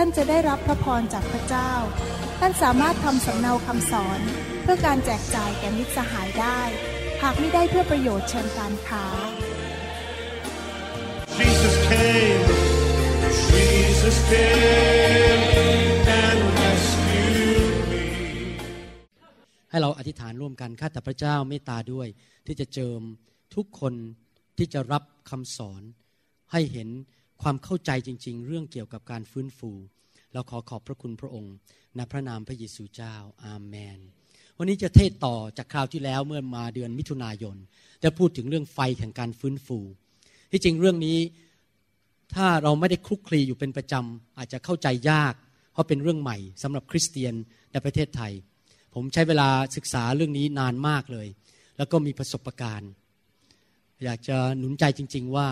ท่านจะได้รับพระพรจากพระเจ้า ท่านสามารถทำสำเนาคำสอน เพื่อการแจกจ่ายแก่มิตรสหายได้ หากไม่ได้เพื่อประโยชน์เชิงการค้า Jesus came, Jesus came and rescued me. ให้เราอธิษฐานร่วมกันข้าแต่พระเจ้าเมตตาด้วย ที่จะเจิมทุกคนที่จะรับคำสอนให้เห็น ความเข้าใจจริง ๆ เรื่องเกี่ยวกับการฟื้นฟู เราขอขอบพระคุณพระองค์ในพระนามพระเยซูเจ้าอาเมน วันนี้จะเทศต่อจากคราวที่แล้วเมื่อมาเดือนมิถุนายนจะพูดถึงเรื่องไฟแห่งการฟื้นฟู ที่จริงเรื่องนี้ถ้าเราไม่ได้คลุกคลีอยู่เป็นประจำอาจจะเข้าใจยาก เพราะเป็นเรื่องใหม่สำหรับคริสเตียนในประเทศไทย ผมใช้เวลาศึกษาเรื่องนี้นานมากเลย แล้วก็มีประสบการณ์ อยากจะหนุนใจจริง ๆ ว่า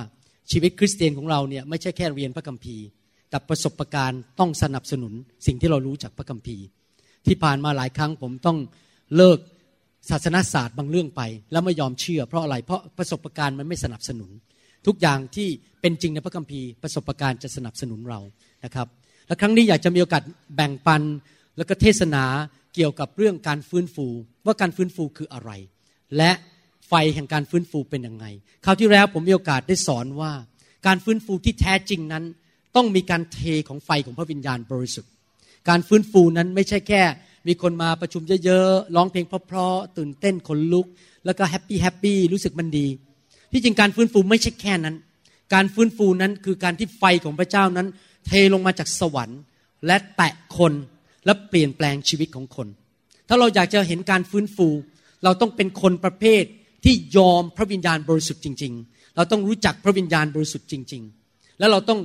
ชีวิตคริสเตียนของเราเนี่ยไม่ใช่แค่เรียนพระคัมภีร์ แต่ประสบการณ์ต้องสนับสนุนสิ่งที่เรารู้จากพระคัมภีร์ ที่ผ่านมาหลายครั้งผมต้องเลิกศาสนาศาสตร์บางเรื่องไป แล้วไม่ยอมเชื่อ เพราะอะไรเพราะประสบการณ์มันไม่สนับสนุน ทุกอย่างที่เป็นจริงในพระคัมภีร์ ประสบการณ์จะสนับสนุนเรานะครับและครั้งนี้อยากจะมีโอกาสแบ่งปันแล้วก็เทศนาเกี่ยวกับเรื่องการฟื้นฟู ว่าการฟื้นฟูคืออะไร และ ไฟแห่งการฟื้นฟูเป็นยังไง คราวที่แล้วผมมีโอกาสได้สอนว่า การฟื้นฟูที่แท้จริงนั้น ต้องมีการเทของไฟของพระวิญญาณบริสุทธิ์ การฟื้นฟูนั้นไม่ใช่แค่ มีคนมาประชุมเยอะๆร้องเพลงเพราะๆตื่นเต้นขนลุก แล้วก็ happy happy รู้สึกมันดีที่จริงการฟื้นฟูไม่ใช่แค่นั้น การฟื้นฟูนั้นคือการที่ไฟของพระเจ้านั้น เทลงมาจากสวรรค์ และแตะคนและเปลี่ยนแปลงชีวิตของคน ถ้าเราอยากจะเห็นการฟื้นฟู เราต้องเป็นคนประเภท ที่ยอมพระวิญญาณบริสุทธิ์จริง ๆ เราต้องรู้จักพระวิญญาณบริสุทธิ์จริง ๆ แล้วเราต้อง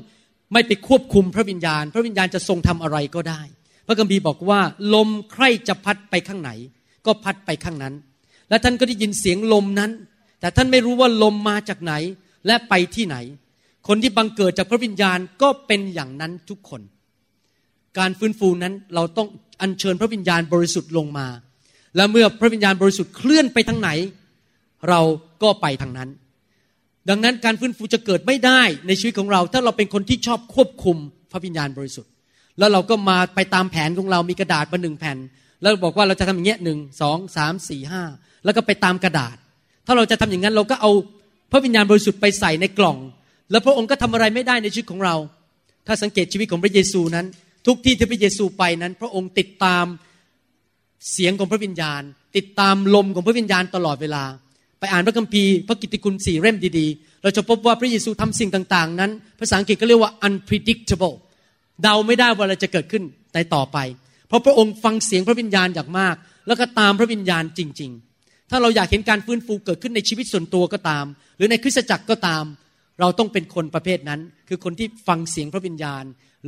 ไม่ไปควบคุมพระวิญญาณ พระวิญญาณจะทรงทำอะไรก็ได้ พระคัมภีร์บอกว่า ลมใครจะพัดไปข้างไหน ก็พัดไปข้างนั้น และท่านก็ได้ยินเสียงลมนั้น แต่ท่านไม่รู้ว่าลมมาจากไหนและไปที่ไหน คนที่บังเกิดจากพระวิญญาณก็เป็นอย่างนั้นทุกคน การฟื้นฟูนั้นเราต้องอัญเชิญพระวิญญาณบริสุทธิ์ลงมา และเมื่อพระวิญญาณบริสุทธิ์เคลื่อนไปทางไหน เราก็ไปทางนั้น ดังนั้นการฟื้นฟูจะเกิดไม่ได้ในชีวิตของเรา ถ้าเราเป็นคนที่ชอบควบคุมพระวิญญาณบริสุทธิ์ แล้วเราก็มาไปตามแผนของเรามีกระดาษมาหนึ่งแผ่น แล้วบอกว่าเราจะทำอย่างเงี้ยหนึ่งสองสามสี่ห้าแล้วก็ไปตามกระดาษ ถ้าเราจะทำอย่างนั้นเราก็เอาพระวิญญาณบริสุทธิ์ไปใส่ในกล่อง แล้วพระองค์ก็ทำอะไรไม่ได้ในชีวิตของเรา ถ้าสังเกตชีวิตของพระเยซูนั้น ทุกที่ที่พระเยซูไปนั้น พระองค์ติดตามเสียงของพระวิญญาณ ติดตามลมของพระวิญญาณตลอดเวลา ไปอ่านพระคัมภีร์พระกิตติคุณสี่เล่มดีๆ เราจะพบว่าพระเยซูทำสิ่งต่างๆ นั้น ภาษาอังกฤษก็เรียกว่า unpredictable เดาไม่ได้ว่าอะไรจะเกิดขึ้นในต่อไป เพราะพระองค์ฟังเสียงพระวิญญาณอย่างมาก แล้วก็ตามพระวิญญาณจริง ๆ ถ้าเราอยากเห็นการฟื้นฟูเกิดขึ้นในชีวิตส่วนตัวก็ตาม หรือในคริสตจักรก็ตาม เราต้องเป็นคนประเภทนั้น คือคนที่ฟังเสียงพระวิญญาณ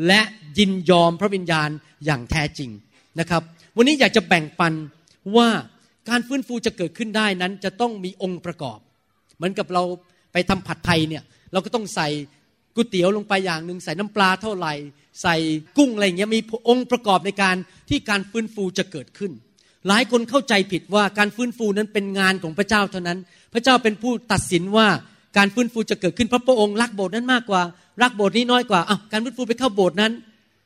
และยินยอมพระวิญญาณอย่างแท้จริงนะครับ วันนี้อยากจะแบ่งปันว่า การฟื้นฟูจะเกิดขึ้นได้นั้นจะต้องมีองค์ประกอบ เหมือนกับเราไปทำผัดไทยเนี่ยเราก็ต้องใส่ก๋วยเตี๋ยวลงไปอย่างหนึ่งใส่น้ำปลาเท่าไหร่ ใส่กุ้งอะไรเงี้ยมีองค์ประกอบในการที่การฟื้นฟูจะเกิดขึ้น หลายคนเข้าใจผิดว่าการฟื้นฟูนั้นเป็นงานของพระเจ้าเท่านั้น พระเจ้าเป็นผู้ตัดสินว่าการฟื้นฟูจะเกิดขึ้นเพราะพระองค์รักโบสถ์นั้นมากกว่า รักโบสถ์นี้น้อยกว่าอ้าวการฟื้นฟูไปเข้าโบสถ์นั้น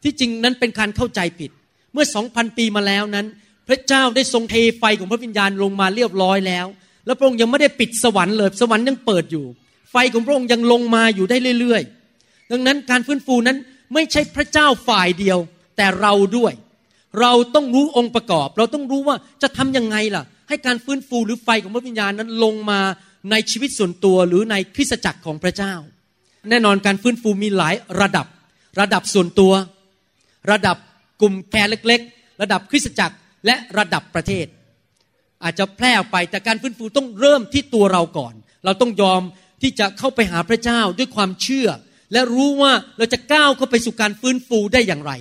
ที่จริงนั้นเป็นการเข้าใจผิด เมื่อสองพันปีมาแล้วนั้น พระเจ้าได้ทรงเทไฟของพระวิญญาณลงมาเรียบร้อยแล้ว แล้วพระองค์ยังไม่ได้ปิดสวรรค์เลย สวรรค์ยังเปิดอยู่ ไฟของพระองค์ยังลงมาอยู่ได้เรื่อยๆ ดังนั้นการฟื้นฟูนั้นไม่ใช่พระเจ้าฝ่ายเดียว แต่เราด้วย เราต้องรู้องค์ประกอบ เราต้องรู้ว่าจะทำยังไงล่ะ ให้การฟื้นฟูหรือไฟของพระวิญญาณนั้นลงมาในชีวิตส่วนตัวหรือในคริสตจักรของพระเจ้า แน่นอนการฟื้นฟูมีหลายระดับ ระดับส่วนตัว ระดับกลุ่มแคร์เล็ก ๆ ระดับคริสตจักร และระดับประเทศ อาจจะแพร่ออกไปแต่การฟื้นฟูต้องเริ่มที่ตัวเราก่อน เราต้องยอมที่จะเข้าไปหาพระเจ้าด้วยความเชื่อ และรู้ว่าเราจะก้าวเข้าไปสู่การฟื้นฟูได้อย่างไร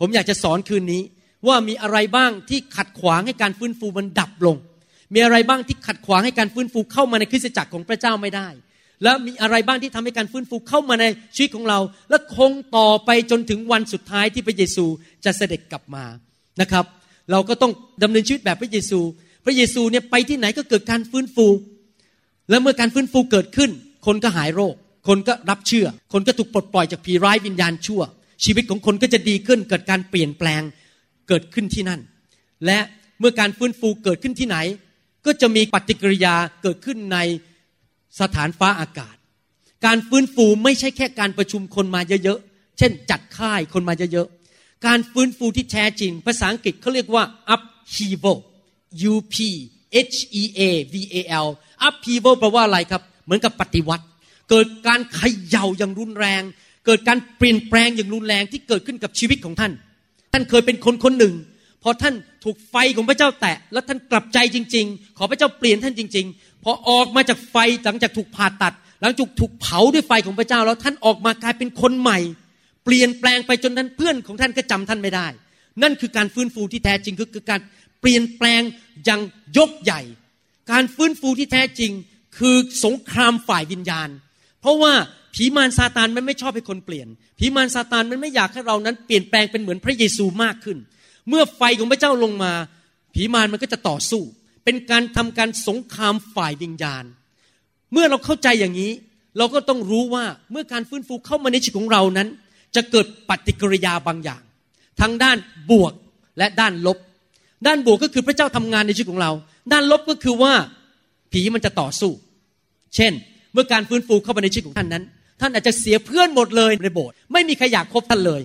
ผมอยากจะสอนคืนนี้ว่ามีอะไรบ้างที่ขัดขวางให้การฟื้นฟูมันดับลง มีอะไรบ้างที่ขัดขวางให้การฟื้นฟูเข้ามาในคริสตจักรของพระเจ้าไม่ได้ และมีอะไรบ้างที่ทำให้การฟื้นฟูเข้ามาในชีวิตของเรา และคงต่อไปจนถึงวันสุดท้ายที่พระเยซูจะเสด็จกลับมานะครับ เราก็ต้องดำเนินชีวิตแบบพระเยซู พระเยซูเนี่ยไปที่ไหนก็เกิดการฟื้นฟู และเมื่อการฟื้นฟูเกิดขึ้น คนก็หายโรค คนก็รับเชื่อ คนก็ถูกปลดปล่อยจากผีร้ายวิญญาณชั่ว ชีวิตของคนก็จะดีขึ้น เกิดการเปลี่ยนแปลงเกิดขึ้นที่นั่น และเมื่อการฟื้นฟูเกิดขึ้นที่ไหน ก็จะมีปฏิกิริยาเกิดขึ้นในสถานฟ้าอากาศ การฟื้นฟูไม่ใช่แค่การประชุมคนมาเยอะๆ เช่น จัดค่ายคนมาเยอะๆ การฟื้นฟูที่แท้จริง ภาษาอังกฤษเขาเรียกว่า upheaval U P H E A V A L upheaval แปลว่าอะไรครับ เหมือนกับปฏิวัติ เกิดการเขย่าอย่างรุนแรง เกิดการเปลี่ยนแปลงอย่างรุนแรงที่เกิดขึ้นกับชีวิตของท่าน ท่านเคยเป็นคนคนหนึ่ง พอท่านถูกไฟของพระเจ้าแตะ แล้วท่านกลับใจจริง ๆ ขอพระเจ้าเปลี่ยนท่านจริง ๆ พอออกมาจากไฟหลังจากถูกผ่าตัด หลังจากถูกเผาด้วยไฟของพระเจ้าแล้วท่านออกมากลายเป็นคนใหม่ ปลี่ยนแปลงไปจนท่านเพื่อนของท่านก็จำท่านไม่ได้ นั่นคือการฟื้นฟูที่แท้จริงคือการเปลี่ยนแปลงอย่างยกใหญ่ การฟื้นฟูที่แท้จริงคือสงครามฝ่ายวิญญาณ เพราะว่าผีมารซาตานมันไม่ชอบให้คนเปลี่ยน ผีมารซาตานมันไม่อยากให้เรานั้นเปลี่ยนแปลงเป็นเหมือนพระเยซูมากขึ้น เมื่อไฟของพระเจ้าลงมา ผีมารมันก็จะต่อสู้ เป็นการทำการสงครามฝ่ายวิญญาณ เมื่อเราเข้าใจอย่างนี้ เราก็ต้องรู้ว่าเมื่อการฟื้นฟูเข้ามาในชีวิตของเรานั้น จะเกิดปฏิกิริยาบางอย่าง ทั้งด้านบวกและด้านลบ ด้านบวกก็คือพระเจ้าทำงานในชีวิตของเรา ด้านลบก็คือว่าผีมันจะต่อสู้ เช่น เมื่อการฟื้นฟูเข้ามาในชีวิตของท่านนั้น ท่านอาจจะเสียเพื่อนหมดเลยในโบสถ์ไม่มีใครอยากคบท่านเลย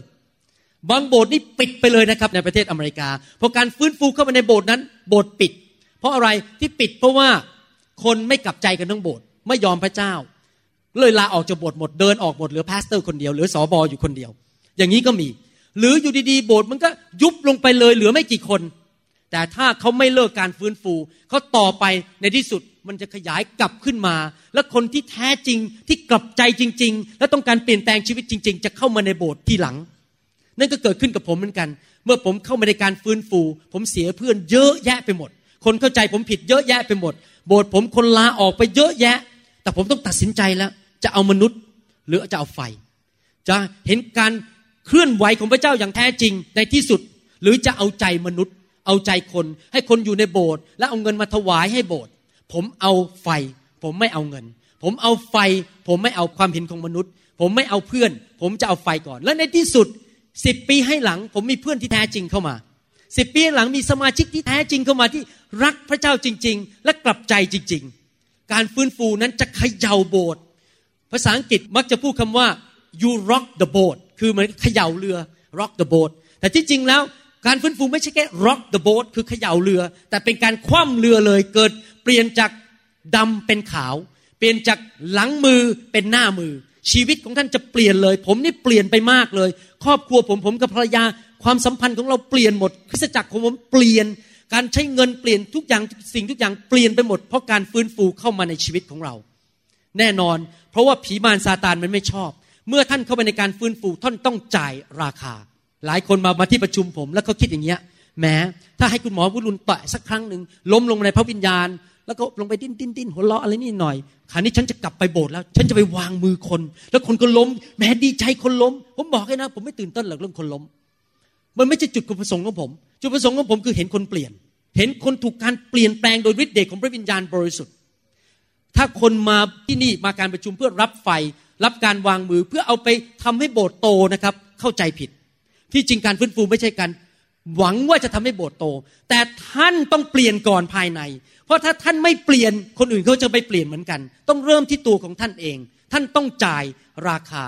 บางโบสถ์นี่ปิดไปเลยนะครับในประเทศอเมริกาเพราะการฟื้นฟูเข้ามาในโบสถ์นั้น โบสถ์ปิด เพราะอะไรที่ปิดเพราะว่าคนไม่กลับใจกันทั้งโบสถ์ไม่ยอมพระเจ้า เลยลาออกจากโบสถ์หมดเดินออกหมดเหลือ pastor คนเดียวเหลือสอบออยู่คนเดียว อย่างนี้ก็มี หรืออยู่ดีๆโบสถ์มันก็ยุบลงไปเลยเหลือไม่กี่คน แต่ถ้าเขาไม่เลิกการฟื้นฟูเขาต่อไปในที่สุดมันจะขยายกลับขึ้นมา และคนที่แท้จริงที่กลับใจจริง ๆ และต้องการเปลี่ยนแปลงชีวิตจริง ๆ จะเข้ามาในโบสถ์ที่หลัง นั่นก็เกิดขึ้นกับผมเหมือนกัน เมื่อผมเข้ามาในการฟื้นฟู ผมเสียเพื่อนเยอะแยะไปหมด คนเข้าใจผมผิดเยอะแยะไปหมด โบสถ์ผมคนลาออกไปเยอะแยะ แต่ผมต้องตัดสินใจแล้ว จะเอามนุษย์หรือจะเอาไฟ จะเห็นการเคลื่อนไหวของพระเจ้าอย่างแท้จริงในที่สุด หรือจะเอาใจมนุษย์ เอาใจคน ให้คนอยู่ในโบสถ์และเอาเงินมาถวายให้โบสถ์ผมเอาไฟ ผมไม่เอาเงิน ผมเอาไฟ ผมไม่เอาความเห็นของมนุษย์ ผมไม่เอาเพื่อน ผมจะเอาไฟก่อน และในที่สุดสิบปีให้หลัง ผมมีเพื่อนที่แท้จริงเข้ามาสิบปีหลังมีสมาชิกที่แท้จริงเข้ามาที่รักพระเจ้าจริง ๆ และกลับใจจริง ๆ การฟื้นฟูนั้นจะเขย่าโบสถ์ ภาษาอังกฤษมักจะพูดคำว่า you rock the boat คือเหมือนเขย่าเรือ rock the boat แต่ที่จริงแล้วการฟื้นฟูไม่ใช่แค่ rock the boat คือเขย่าเรือ แต่เป็นการคว่ำเรือเลยเกิดเปลี่ยนจากดำเป็นขาว เปลี่ยนจากหลังมือเป็นหน้ามือ ชีวิตของท่านจะเปลี่ยนเลย ผมนี่เปลี่ยนไปมากเลย ครอบครัวผมผมกับภรรยาความสัมพันธ์ของเราเปลี่ยนหมดคริสตจักรของผมเปลี่ยน การใช้เงินเปลี่ยนทุกอย่างสิ่งทุกอย่างเปลี่ยนไปหมด เพราะการฟื้นฟูเข้ามาในชีวิตของเรา แน่นอน เพราะว่าผีมารซาตานมันไม่ชอบ เมื่อท่านเข้าไปในการฟื้นฟูท่านต้องจ่ายราคา หลายคนมามาที่ประชุมผม แล้วเขาคิดอย่างเงี้ยแม้ถ้าให้คุณหมอวุลุนแตะสักครั้งหนึ่งล้มลงในพระวิญญาณ แล้วก็ลงไปดิ้นดิ้นดิ้นหัวเราะอะไรนี่หน่อยคราวนี้ฉันจะกลับไปโบสถ์แล้ว ฉันจะไปวางมือคน แล้วคนก็ล้ม แม้ดีใจคนล้ม ผมบอกให้นะ ผมไม่ตื่นเต้นหรอกเรื่องคนล้ม มันไม่ใช่จุดประสงค์ของผม จุดประสงค์ของผมคือเห็นคนเปลี่ยน เห็นคนถูกการเปลี่ยนแปลงโดยฤทธิ์เดชของพระวิญญาณบริสุทธิ์ ถ้าคนมาที่นี่มาการประชุมเพื่อรับไฟ รับการวางมือเพื่อเอาไปทำให้โบสถ์โตนะครับ เข้าใจผิด ที่จริงการฟื้นฟูไม่ใช่การหวังว่าจะทำให้โบสถ์โต แต่ท่านต้องเปลี่ยนก่อนภายใน เพราะถ้าท่านไม่เปลี่ยนคนอื่นเขาจะไปเปลี่ยนเหมือนกัน ต้องเริ่มที่ตัวของท่านเอง ท่านต้องจ่ายราคา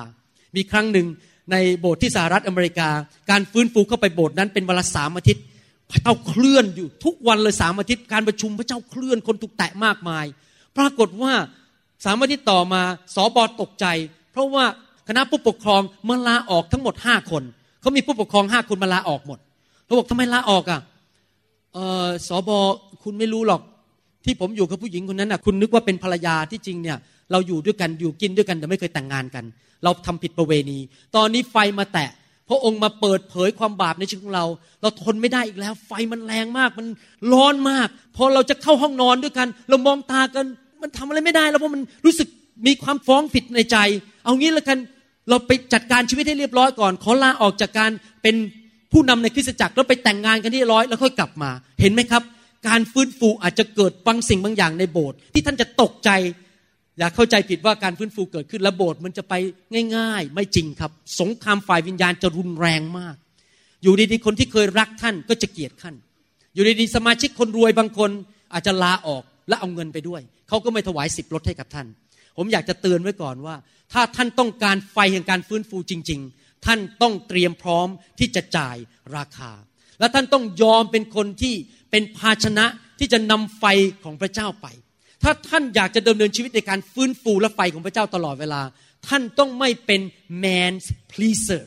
มีครั้งหนึ่งในโบสถ์ที่สหรัฐอเมริกา การฟื้นฟูเข้าไปโบสถ์นั้นเป็นเวลาสามอาทิตย์ พระเจ้าเคลื่อนอยู่ทุกวันเลยสามอาทิตย์ การประชุมพระเจ้าเคลื่อนคนถูกแตะมากมาย ปรากฏว่าสามอาทิตย์ต่อมาสอบอตกใจ เพราะว่าคณะผู้ปกครองมาลาออกทั้งหมดห้าคนเขามีผู้ปกครองห้าคนมาลาออกหมดเราบอกทำไมลาออกอะออสอบอคุณไม่รู้หรอก ที่ผมอยู่กับผู้หญิงคนนั้นน่ะ คุณนึกว่าเป็นภรรยาที่จริงเนี่ยเราอยู่ด้วยกันอยู่กินด้วยกันแต่ไม่เคยแต่งงานกัน เราทำผิดประเวณี ตอนนี้ไฟมาแตะพระองค์มาเปิดเผยความบาปในชีวิตของเรา เราทนไม่ได้อีกแล้ว ไฟมันแรงมากมันร้อนมาก พอเราจะเข้าห้องนอนด้วยกัน เรามองตากัน มันทำอะไรไม่ได้ แล้วเพราะมันรู้สึกมีความฟ้องผิดในใจ เอางี้แล้วกันเราไปจัดการชีวิตให้เรียบร้อยก่อน ขอลาออกจากการเป็นผู้นำในคริสตจักรแล้วไปแต่งงานกันที่ร้อยแล้วค่อยกลับมา เห็นไหมครับ การฟื้นฟูอาจจะเกิดบางสิ่งบางอย่างในโบสถ์ที่ท่านจะตกใจ อย่าเข้าใจผิดว่าการฟื้นฟูเกิดขึ้นแล้วโบสถ์มันจะไปง่าย ๆ ไม่จริงครับ สงครามฝ่ายวิญญาณจะรุนแรงมาก อยู่ดีๆคนที่เคยรักท่านก็จะเกลียดท่าน อยู่ดีๆสมาชิกคนรวยบางคนอาจจะลาออก และเอาเงินไปด้วย เขาก็ไม่ถวายสิบรถให้กับท่าน ผมอยากจะเตือนไว้ก่อนว่า ถ้าท่านต้องการไฟแห่งการฟื้นฟูจริง ๆ ท่านต้องเตรียมพร้อมที่จะจ่ายราคา และท่านต้องยอมเป็นคนที่เป็นภาชนะที่จะนำไฟของพระเจ้าไป ถ้าท่านอยากจะดำเนินชีวิตในการฟื้นฟูและไฟของพระเจ้าตลอดเวลา ท่านต้องไม่เป็น man's pleaser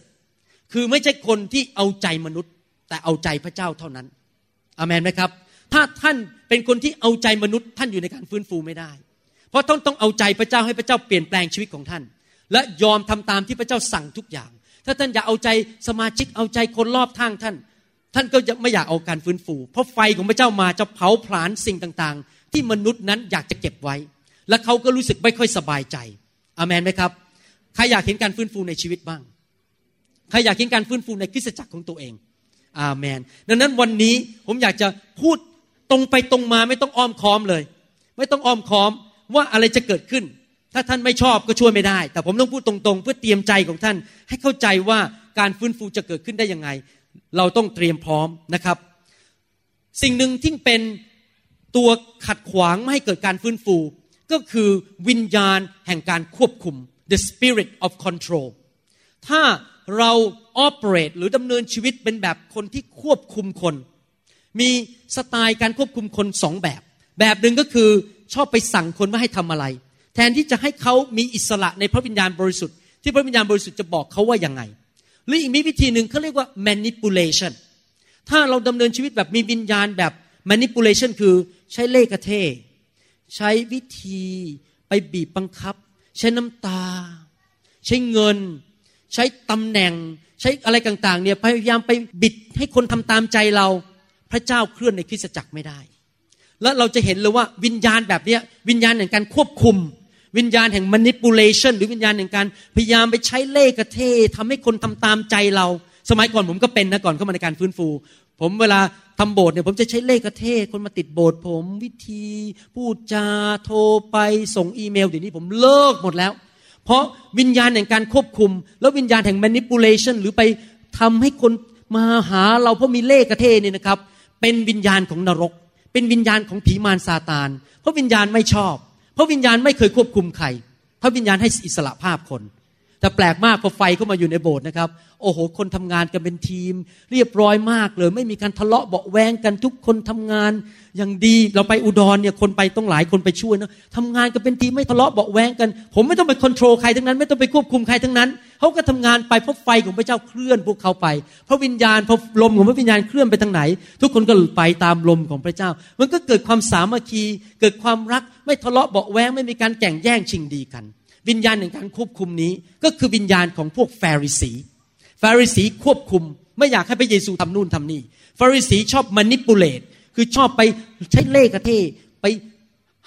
คือไม่ใช่คนที่เอาใจมนุษย์ แต่เอาใจพระเจ้าเท่านั้นอามนไหมครับ ถ้าท่านเป็นคนที่เอาใจมนุษย์ท่านอยู่ในการฟื้นฟูไม่ได้ เพราะต้องต้องเอาใจพระเจ้าให้พระเจ้าเปลี่ยนแปลงชีวิตของท่าน และยอมทำตามที่พระเจ้าสั่งทุกอย่าง ถ้าท่านอยากเอาใจสมาชิกเอาใจคนรอบข้างท่าน ท่านก็จะไม่อยากเอาการฟื้นฟู เพราะไฟของพระเจ้ามาจะเผาผลาญสิ่งต่างๆ ที่มนุษย์นั้นอยากจะเก็บไว้ และเขาก็รู้สึกไม่ค่อยสบายใจอามนไหมครับใครอยากเห็นการฟื้นฟูในชีวิตบ้างใครอยากเห็นการฟื้นฟูในคริสตจักรของตัวเองอาเมน ดังนั้นวันนี้ผมอยากจะพูด ตรงไปตรงมาไม่ต้องอ้อมค้อมเลย ไม่ต้องอ้อมค้อมว่าอะไรจะเกิดขึ้น ถ้าท่านไม่ชอบก็ช่วยไม่ได้ แต่ผมต้องพูดตรงๆ เพื่อเตรียมใจของท่าน ให้เข้าใจว่าการฟื้นฟูจะเกิดขึ้นได้ยังไง เราต้องเตรียมพร้อมนะครับ สิ่งหนึ่งที่เป็นตัวขัดขวางไม่ให้เกิดการฟื้นฟู ก็คือวิญญาณแห่งการควบคุม the spirit of control ถ้าเรา operate หรือดำเนินชีวิตเป็นแบบคนที่ควบคุมคน มีสไตล์การควบคุมคนสองแบบ แบบหนึ่งก็คือชอบไปสั่งคนว่าให้ทำอะไร แทนที่จะให้เขามีอิสระในพระวิญญาณบริสุทธิ์ที่พระวิญญาณบริสุทธิ์จะบอกเขาว่ายังไง หรืออีกมีวิธีหนึ่งเขาเรียกว่า manipulation ถ้าเราดำเนินชีวิตแบบมีวิญญาณแบบ manipulation คือใช้เล่ห์กระเทใช้วิธีไปบีบบังคับ ใช้น้ำตา ใช้เงิน ใช้ตำแหน่ง ใช้อะไรต่างๆเนี่ยพยายามไปบิดให้คนทำตามใจเรา พระเจ้าเคลื่อนในคริสตจักรไม่ได้ แล้วเราจะเห็นเลยว่าวิญญาณแบบนี้วิญญาณแห่งการควบคุม วิญญาณแห่ง manipulation หรือวิญญาณแห่งการพยายามไปใช้เล่ห์กระเททำให้คนทำตามใจเรา สมัยก่อนผมก็เป็นนะก่อนเข้ามาในการฟื้นฟู ผมเวลาทำโบสถ์เนี่ยผมจะใช้เลขกระเทคนมาติดโบสถ์ผมวิธี พูดจาโทรไปส่งอีเมลเดี๋ยวนี้ผมเลิกหมดแล้ว เพราะวิญญาณแห่งการควบคุม แล้ววิญญาณแห่ง manipulation หรือไปทำให้คนมาหาเราเพราะมีเลขกระเทเนี่ยนะครับ เป็นวิญญาณของนรก เป็นวิญญาณของผีมารซาตาน เพราะวิญญาณไม่ชอบ เพราะวิญญาณไม่เคยควบคุมใครพระวิญญาณให้อิสระภาพคน แต่แปลกมากพอไฟเข้ามาอยู่ในโบสถ์นะครับ โอ้โห คนทำงานกันเป็นทีม เรียบร้อยมากเลย ไม่มีการทะเลาะเบาแวงกันทุกคนทำงานอย่างดีเราไปอุดรเนี่ยคนไปต้องหลายคนไปช่วยนะทำงานกันเป็นทีมไม่ทะเลาะเบาแวงกัน ผมไม่ต้องไปควบคุมใครทั้งนั้น ไม่ต้องไปควบคุมใครทั้งนั้นเขาก็ทำงานไปเพราะไฟของพระเจ้าเคลื่อนพวกเขาไปเพราะวิญญาณพอลมของพระวิญญาณเคลื่อนไปทางไหน ทุกคนก็ไปตามลมของพระเจ้า มันก็เกิดความสามัคคี เกิดความรักไม่ทะเลาะเบาแวงไม่มีการแข่งแย่งชิงดีกัน วิญญาณในการควบคุมนี้ ก็คือวิญญาณของพวกฟาริสี ฟาริสีควบคุม ไม่อยากให้พระเยซูทำนู่นทำนี่ ฟาริสีชอบมานิปูเลตคือชอบไปใช้เล่ห์กระเทไป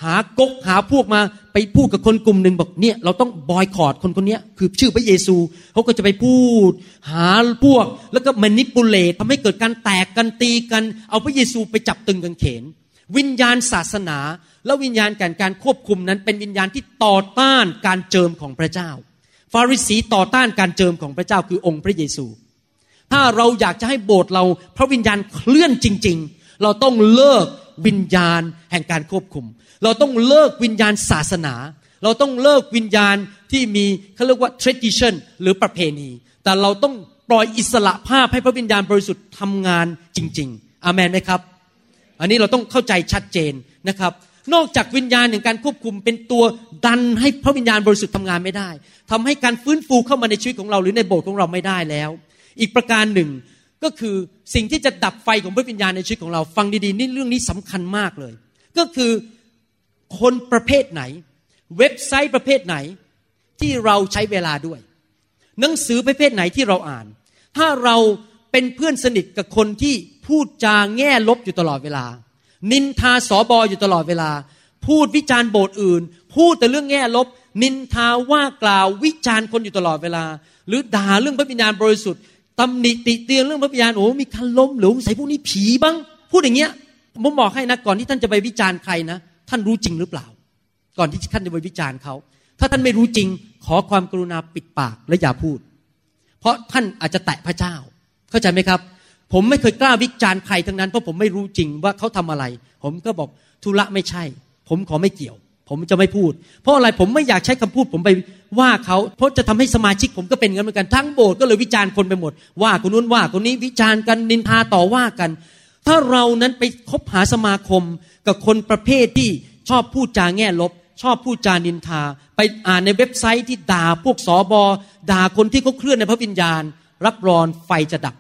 หากกหาพวกมาไปพูดกับคนกลุ่มหนึ่งบอกเนี่ยเราต้องบอยคอรดคนคนนี้คือชื่อพระเยซูเขาก็จะไปพูด หาพวก แล้วก็มานิปูเลตทำให้เกิดการแตกกันตีกัน เอาพระเยซูไปจับตึงกันเขน วิญญาณศาสนา และวิญญาณการการควบคุมนั้นเป็นวิญญาณที่ต่อต้านการเจิมของพระเจ้า ฟาริสีต่อต้านการเจิมของพระเจ้าคือองค์พระเยซู ถ้าเราอยากจะให้โบสถ์เราพระวิญญาณเคลื่อนจริง ๆ เราต้องเลิกวิญญาณแห่งการควบคุม เราต้องเลิกวิญญาณศาสนา เราต้องเลิกวิญญาณที่มีเขาเรียกว่า tradition หรือประเพณี แต่เราต้องปล่อยอิสระภาพให้พระวิญญาณบริสุทธิ์ทำงานจริง ๆ อามันไหมครับ อันนี้เราต้องเข้าใจชัดเจนนะครับ นอกจากวิญญาณแห่งการควบคุมเป็นตัวดันให้พระวิญญาณบริสุทธิ์ทำงานไม่ได้ทำให้การฟื้นฟูเข้ามาในชีวิตของเราหรือในโบสถ์ของเราไม่ได้แล้ว อีกประการหนึ่งก็คือสิ่งที่จะดับไฟของพระวิญญาณในชีวิตของเรา ฟังดีๆนี่เรื่องนี้สำคัญมากเลย ก็คือคนประเภทไหน เว็บไซต์ประเภทไหนที่เราใช้เวลาด้วย หนังสือประเภทไหนที่เราอ่าน ถ้าเราเป็นเพื่อนสนิทกับคนที่พูดจาแง่ลบอยู่ตลอดเวลา นินทาสอบออยู่ตลอดเวลา พูดวิจารณ์โบสถ์อื่น พูดแต่เรื่องแง่ลบ นินทาว่ากล่าววิจารณ์คนอยู่ตลอดเวลา หรือด่าเรื่องพระวิญญาณบริสุทธิ์ตำหนิติเตียนเรื่องพระวิญญาณโอ้มีคันล้มหรือใส่พวกนี้ผีบ้าง พูดอย่างเงี้ยผมบอกให้นะก่อนที่ท่านจะไปวิจารณ์ใครนะ ท่านรู้จริงหรือเปล่า ก่อนที่ท่านจะไปวิจารณ์เขาถ้าท่านไม่รู้จริงขอความกรุณาปิดปากและอย่าพูด เพราะท่านอาจจะแตะพระเจ้า เข้าใจไหมครับ ผมไม่เคยกล้าวิจารณ์ใครทั้งนั้นเพราะผมไม่รู้จริงว่าเขาทำอะไร ผมก็บอกธุระไม่ใช่ ผมขอไม่เกี่ยว ผมจะไม่พูด เพราะอะไรผมไม่อยากใช้คำพูด ผมไปว่าเขาเพราะจะทำให้สมาชิกผมก็เป็นงั้นเหมือนกันทั้งโบสถ์ก็เลยวิจารณ์คนไปหมด ว่าคนนู้นว่าคนนี้วิจารณ์กันนินทาต่อว่ากัน ถ้าเรานั้นไปคบหาสมาคมกับคนประเภทที่ชอบพูดจาแง่ลบ ชอบพูดจานินทา ไปอ่านในเว็บไซต์ที่ด่าพวกสอบอด่าคนที่เขาเคลื่อนในพระวิญญาณ รับรองไฟจะดับ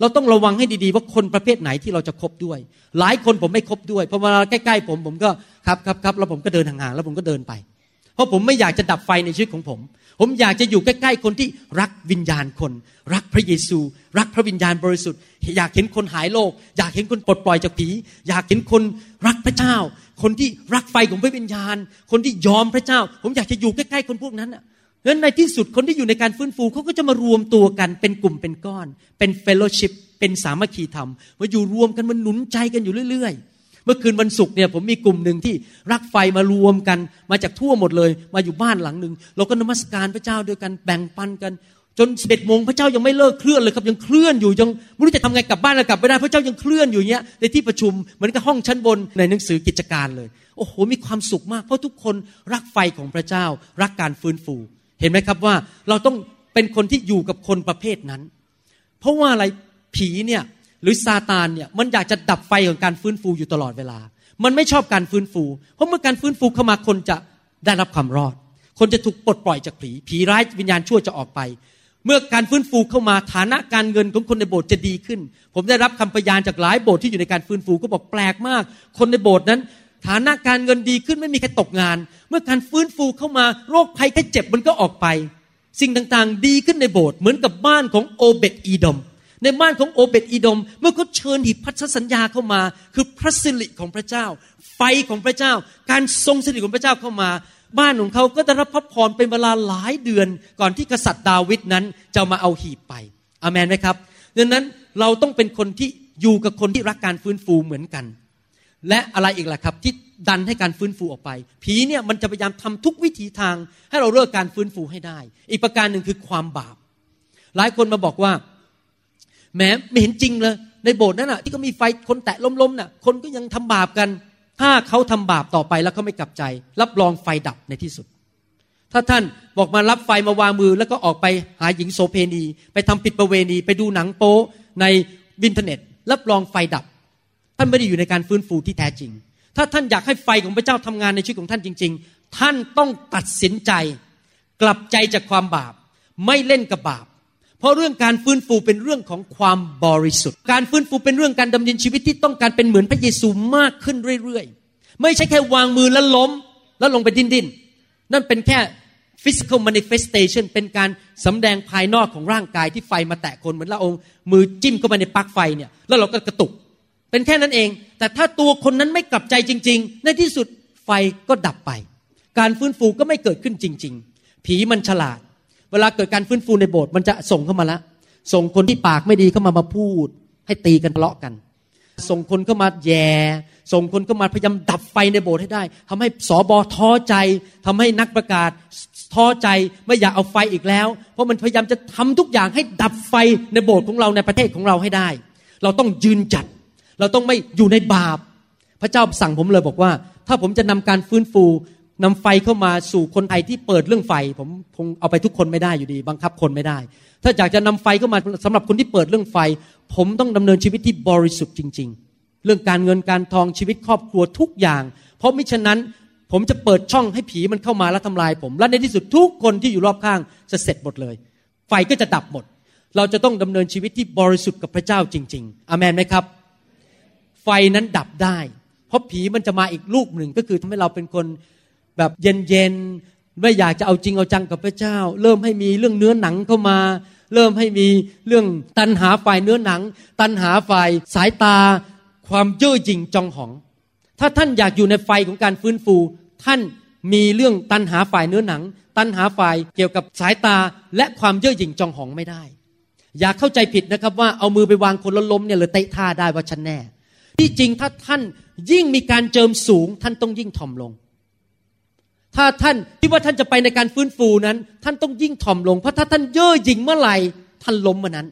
เราต้องระวังให้ดีๆ ว่าคนประเภทไหนที่เราจะคบด้วย หลายคนผมไม่คบด้วยเพราะเวลาใกล้ๆผมผมก็ครับครับครับแล้วผมก็เดินห่างๆแล้วผมก็เดินไป เพราะผมไม่อยากจะดับไฟในชีวิตของผม ผมอยากจะอยู่ใกล้ๆคนที่รักวิญญาณคน รักพระเยซู รักพระวิญญาณบริสุทธิ์ อยากเห็นคนหายโรคอยากเห็นคนปลดปล่อยจากผี อยากเห็นคนรักพระเจ้า คนที่รักไฟของพระวิญญาณ คนที่ยอมพระเจ้า ผมอยากจะอยู่ใกล้ๆคนพวกนั้นอะ งั้นในที่สุดคนที่อยู่ในการฟื้นฟูเขาก็จะมารวมตัวกันเป็นกลุ่มเป็นก้อน เป็นเฟลโลชิพเป็นสามัคคีธรรมมาอยู่รวมกันมันหนุนใจกันอยู่เรื่อย ๆ เมื่อคืนวันศุกร์เนี่ยผมมีกลุ่มหนึ่งที่รักไฟมารวมกัน มาจากทั่วหมดเลย มาอยู่บ้านหลังหนึ่งเราก็นมัสการพระเจ้าด้วยกันแบ่งปันกัน จนสิบเอ็ดโมงพระเจ้ายังไม่เลิกเคลื่อนเลยครับยังเคลื่อนอยู่ยังไม่รู้จะทำไงกลับบ้านแล้วกลับไม่ได้พระเจ้ายังเคลื่อนอยู่เงี้ยในที่ประชุมเหมือนกับห้องชั้นบนในหนังสือกิจการเลยโอ้โหมีความสุขมากเพราะทุกคนรักไฟของพระเจ้า รักการฟื้นฟู เห็นไหมครับว่าเราต้องเป็นคนที่อยู่กับคนประเภทนั้น เพราะว่าอะไรผีเนี่ยหรือซาตานเนี่ยมันอยากจะดับไฟของการฟื้นฟูอยู่ตลอดเวลา มันไม่ชอบการฟื้นฟู เพราะเมื่อการฟื้นฟูเข้ามาคนจะได้รับความรอด คนจะถูกปลดปล่อยจากผี ผีร้ายวิญญาณชั่วจะออกไป เมื่อการฟื้นฟูเข้ามาฐานะการเงินของคนในโบสถ์จะดีขึ้น ผมได้รับคำพยานจากหลายโบสถ์ที่อยู่ในการฟื้นฟูก็บอกแปลกมาก คนในโบสถ์นั้น ฐานะการเงินดีขึ้นไม่มีใครตกงาน เมื่อการฟื้นฟูเข้ามาโรคภัยแค่เจ็บมันก็ออกไป สิ่งต่างๆ ดีขึ้นในโบสถ์เหมือนกับบ้านของโอเบตอีดอมในบ้านของโอเบตอีดอมเมื่อเขาเชิญหีบพันธสัญญาเข้ามา คือพระสิริของพระเจ้า ไฟของพระเจ้า การทรงสิริของพระเจ้าเข้ามา บ้านของเขาก็ได้รับพระพรเป็นเวลาหลายเดือน ก่อนที่กษัตริย์ดาวิดนั้นจะมาเอาหีบไปอเมนไหมครับดังนั้นเราต้องเป็นคนที่อยู่กับคนที่รักการฟื้นฟูเหมือนกัน และอะไรอีกล่ะครับ ที่ดันให้การฟื้นฟูออกไป ผีเนี่ยมันจะพยายามทำทุกวิถีทาง ให้เราเลิกการฟื้นฟูให้ได้ อีกประการหนึ่งคือความบาป หลายคนมาบอกว่าแหมไม่เห็นจริงเลย ในโบสถ์นั้นอะที่ก็มีไฟคนแตะล้มๆน่ะคนก็ยังทำบาปกัน ถ้าเขาทำบาปต่อไปแล้วเขาไม่กลับใจ รับรองไฟดับในที่สุด ถ้าท่านบอกมารับไฟมาวางมือ แล้วก็ออกไปหาหญิงโสเพณี ไปทำผิดประเวณี ไปดูหนังโป๊ในอินเทอร์เน็ต รับรองไฟดับ ท่านไม่ได้อยู่ในการฟื้นฟูที่แท้จริง ถ้าท่านอยากให้ไฟของพระเจ้าทำงานในชีวิตของท่านจริง ๆ ท่านต้องตัดสินใจ กลับใจจากความบาป ไม่เล่นกับบาป เพราะเรื่องการฟื้นฟูเป็นเรื่องของความบริสุทธิ์ การฟื้นฟูเป็นเรื่องการดำเนินชีวิตที่ต้องการเป็นเหมือนพระเยซูมากขึ้นเรื่อยๆ ไม่ใช่แค่วางมือแล้วล้ม แล้วลงไปดิ้นดินนั่นเป็นแค่ physical manifestation เป็นการสำแดงภายนอกของร่างกายที่ไฟมาแตะคนเหมือนเราเอามือจิ้มเข้าไปในปลั๊กไฟเนี่ยแล้วเราก็กระตุก เป็นแค่นั้นเอง แต่ถ้าตัวคนนั้นไม่กลับใจจริง ๆ ในที่สุดไฟก็ดับไป การฟื้นฟูก็ไม่เกิดขึ้นจริง ๆ ผีมันฉลาด เวลาเกิดการฟื้นฟูในโบสถ์มันจะส่งเข้ามาละ ส่งคนที่ปากไม่ดีเข้ามามาพูด ให้ตีกันทะเลาะกัน ส่งคนเข้ามาแย่ส่งคนเข้ามาพยายามดับไฟในโบสถ์ให้ได้ทำให้สอบอท้อใจทำให้นักประกาศท้อใจไม่อยากเอาไฟอีกแล้ว เพราะมันพยายามจะทำทุกอย่างให้ดับไฟในโบสถ์ของเราในประเทศของเราให้ได้ เราต้องยืนจัด เราต้องไม่อยู่ในบาป พระเจ้าสั่งผมเลยบอกว่า ถ้าผมจะนำการฟื้นฟูนำไฟเข้ามาสู่คนไทยที่เปิดเรื่องไฟ ผมคงเอาไปทุกคนไม่ได้อยู่ดี บังคับคนไม่ได้ ถ้าอยากจะนำไฟเข้ามาสำหรับคนที่เปิดเรื่องไฟ ผมต้องดำเนินชีวิตที่บริสุทธิ์จริง ๆ เรื่องการเงินการทองชีวิตครอบครัวทุกอย่าง เพราะมิฉะนั้นผมจะเปิดช่องให้ผีมันเข้ามาแล้วทำลายผม และในที่สุดทุกคนที่อยู่รอบข้างจะเสร็จหมดเลย ไฟก็จะดับหมด เราจะต้องดำเนินชีวิตที่บริสุทธิ์กับพระเจ้าจริง ๆอเมนไหมครับ ไฟนั้นดับได้ เพราะผีมันจะมาอีกลูกหนึ่งก็คือทำให้เราเป็นคนแบบเย็นๆไม่อยากจะเอาจริงเอาจังกับพระเจ้า เริ่มให้มีเรื่องเนื้อหนังเข้ามา เริ่มให้มีเรื่องตันหาฝ่ายเนื้อหนัง ตันหาฝ่ายสายตา ความเย่อหยิ่งจองหอง ถ้าท่านอยากอยู่ในไฟของการฟื้นฟู ท่านมีเรื่องตันหาฝ่ายเนื้อหนัง ตันหาฝ่ายเกี่ยวกับสายตาและความเย่อหยิ่งจองหองไม่ได้ อย่าเข้าใจผิดนะครับว่าเอามือไปวางคนแล้วล้มเนี่ยเลยเตะท่าได้ว่าฉันแน่ ที่จริงถ้าท่านยิ่งมีการเจิมสูง ท่านต้องยิ่งถ่อมลง ถ้าท่านคิดว่าท่านจะไปในการฟื้นฟูนั้น ท่านต้องยิ่งถ่อมลง เพราะถ้าท่านเย่อหยิ่งเมื่อไหร่ท่านล้มเมื่อนั้น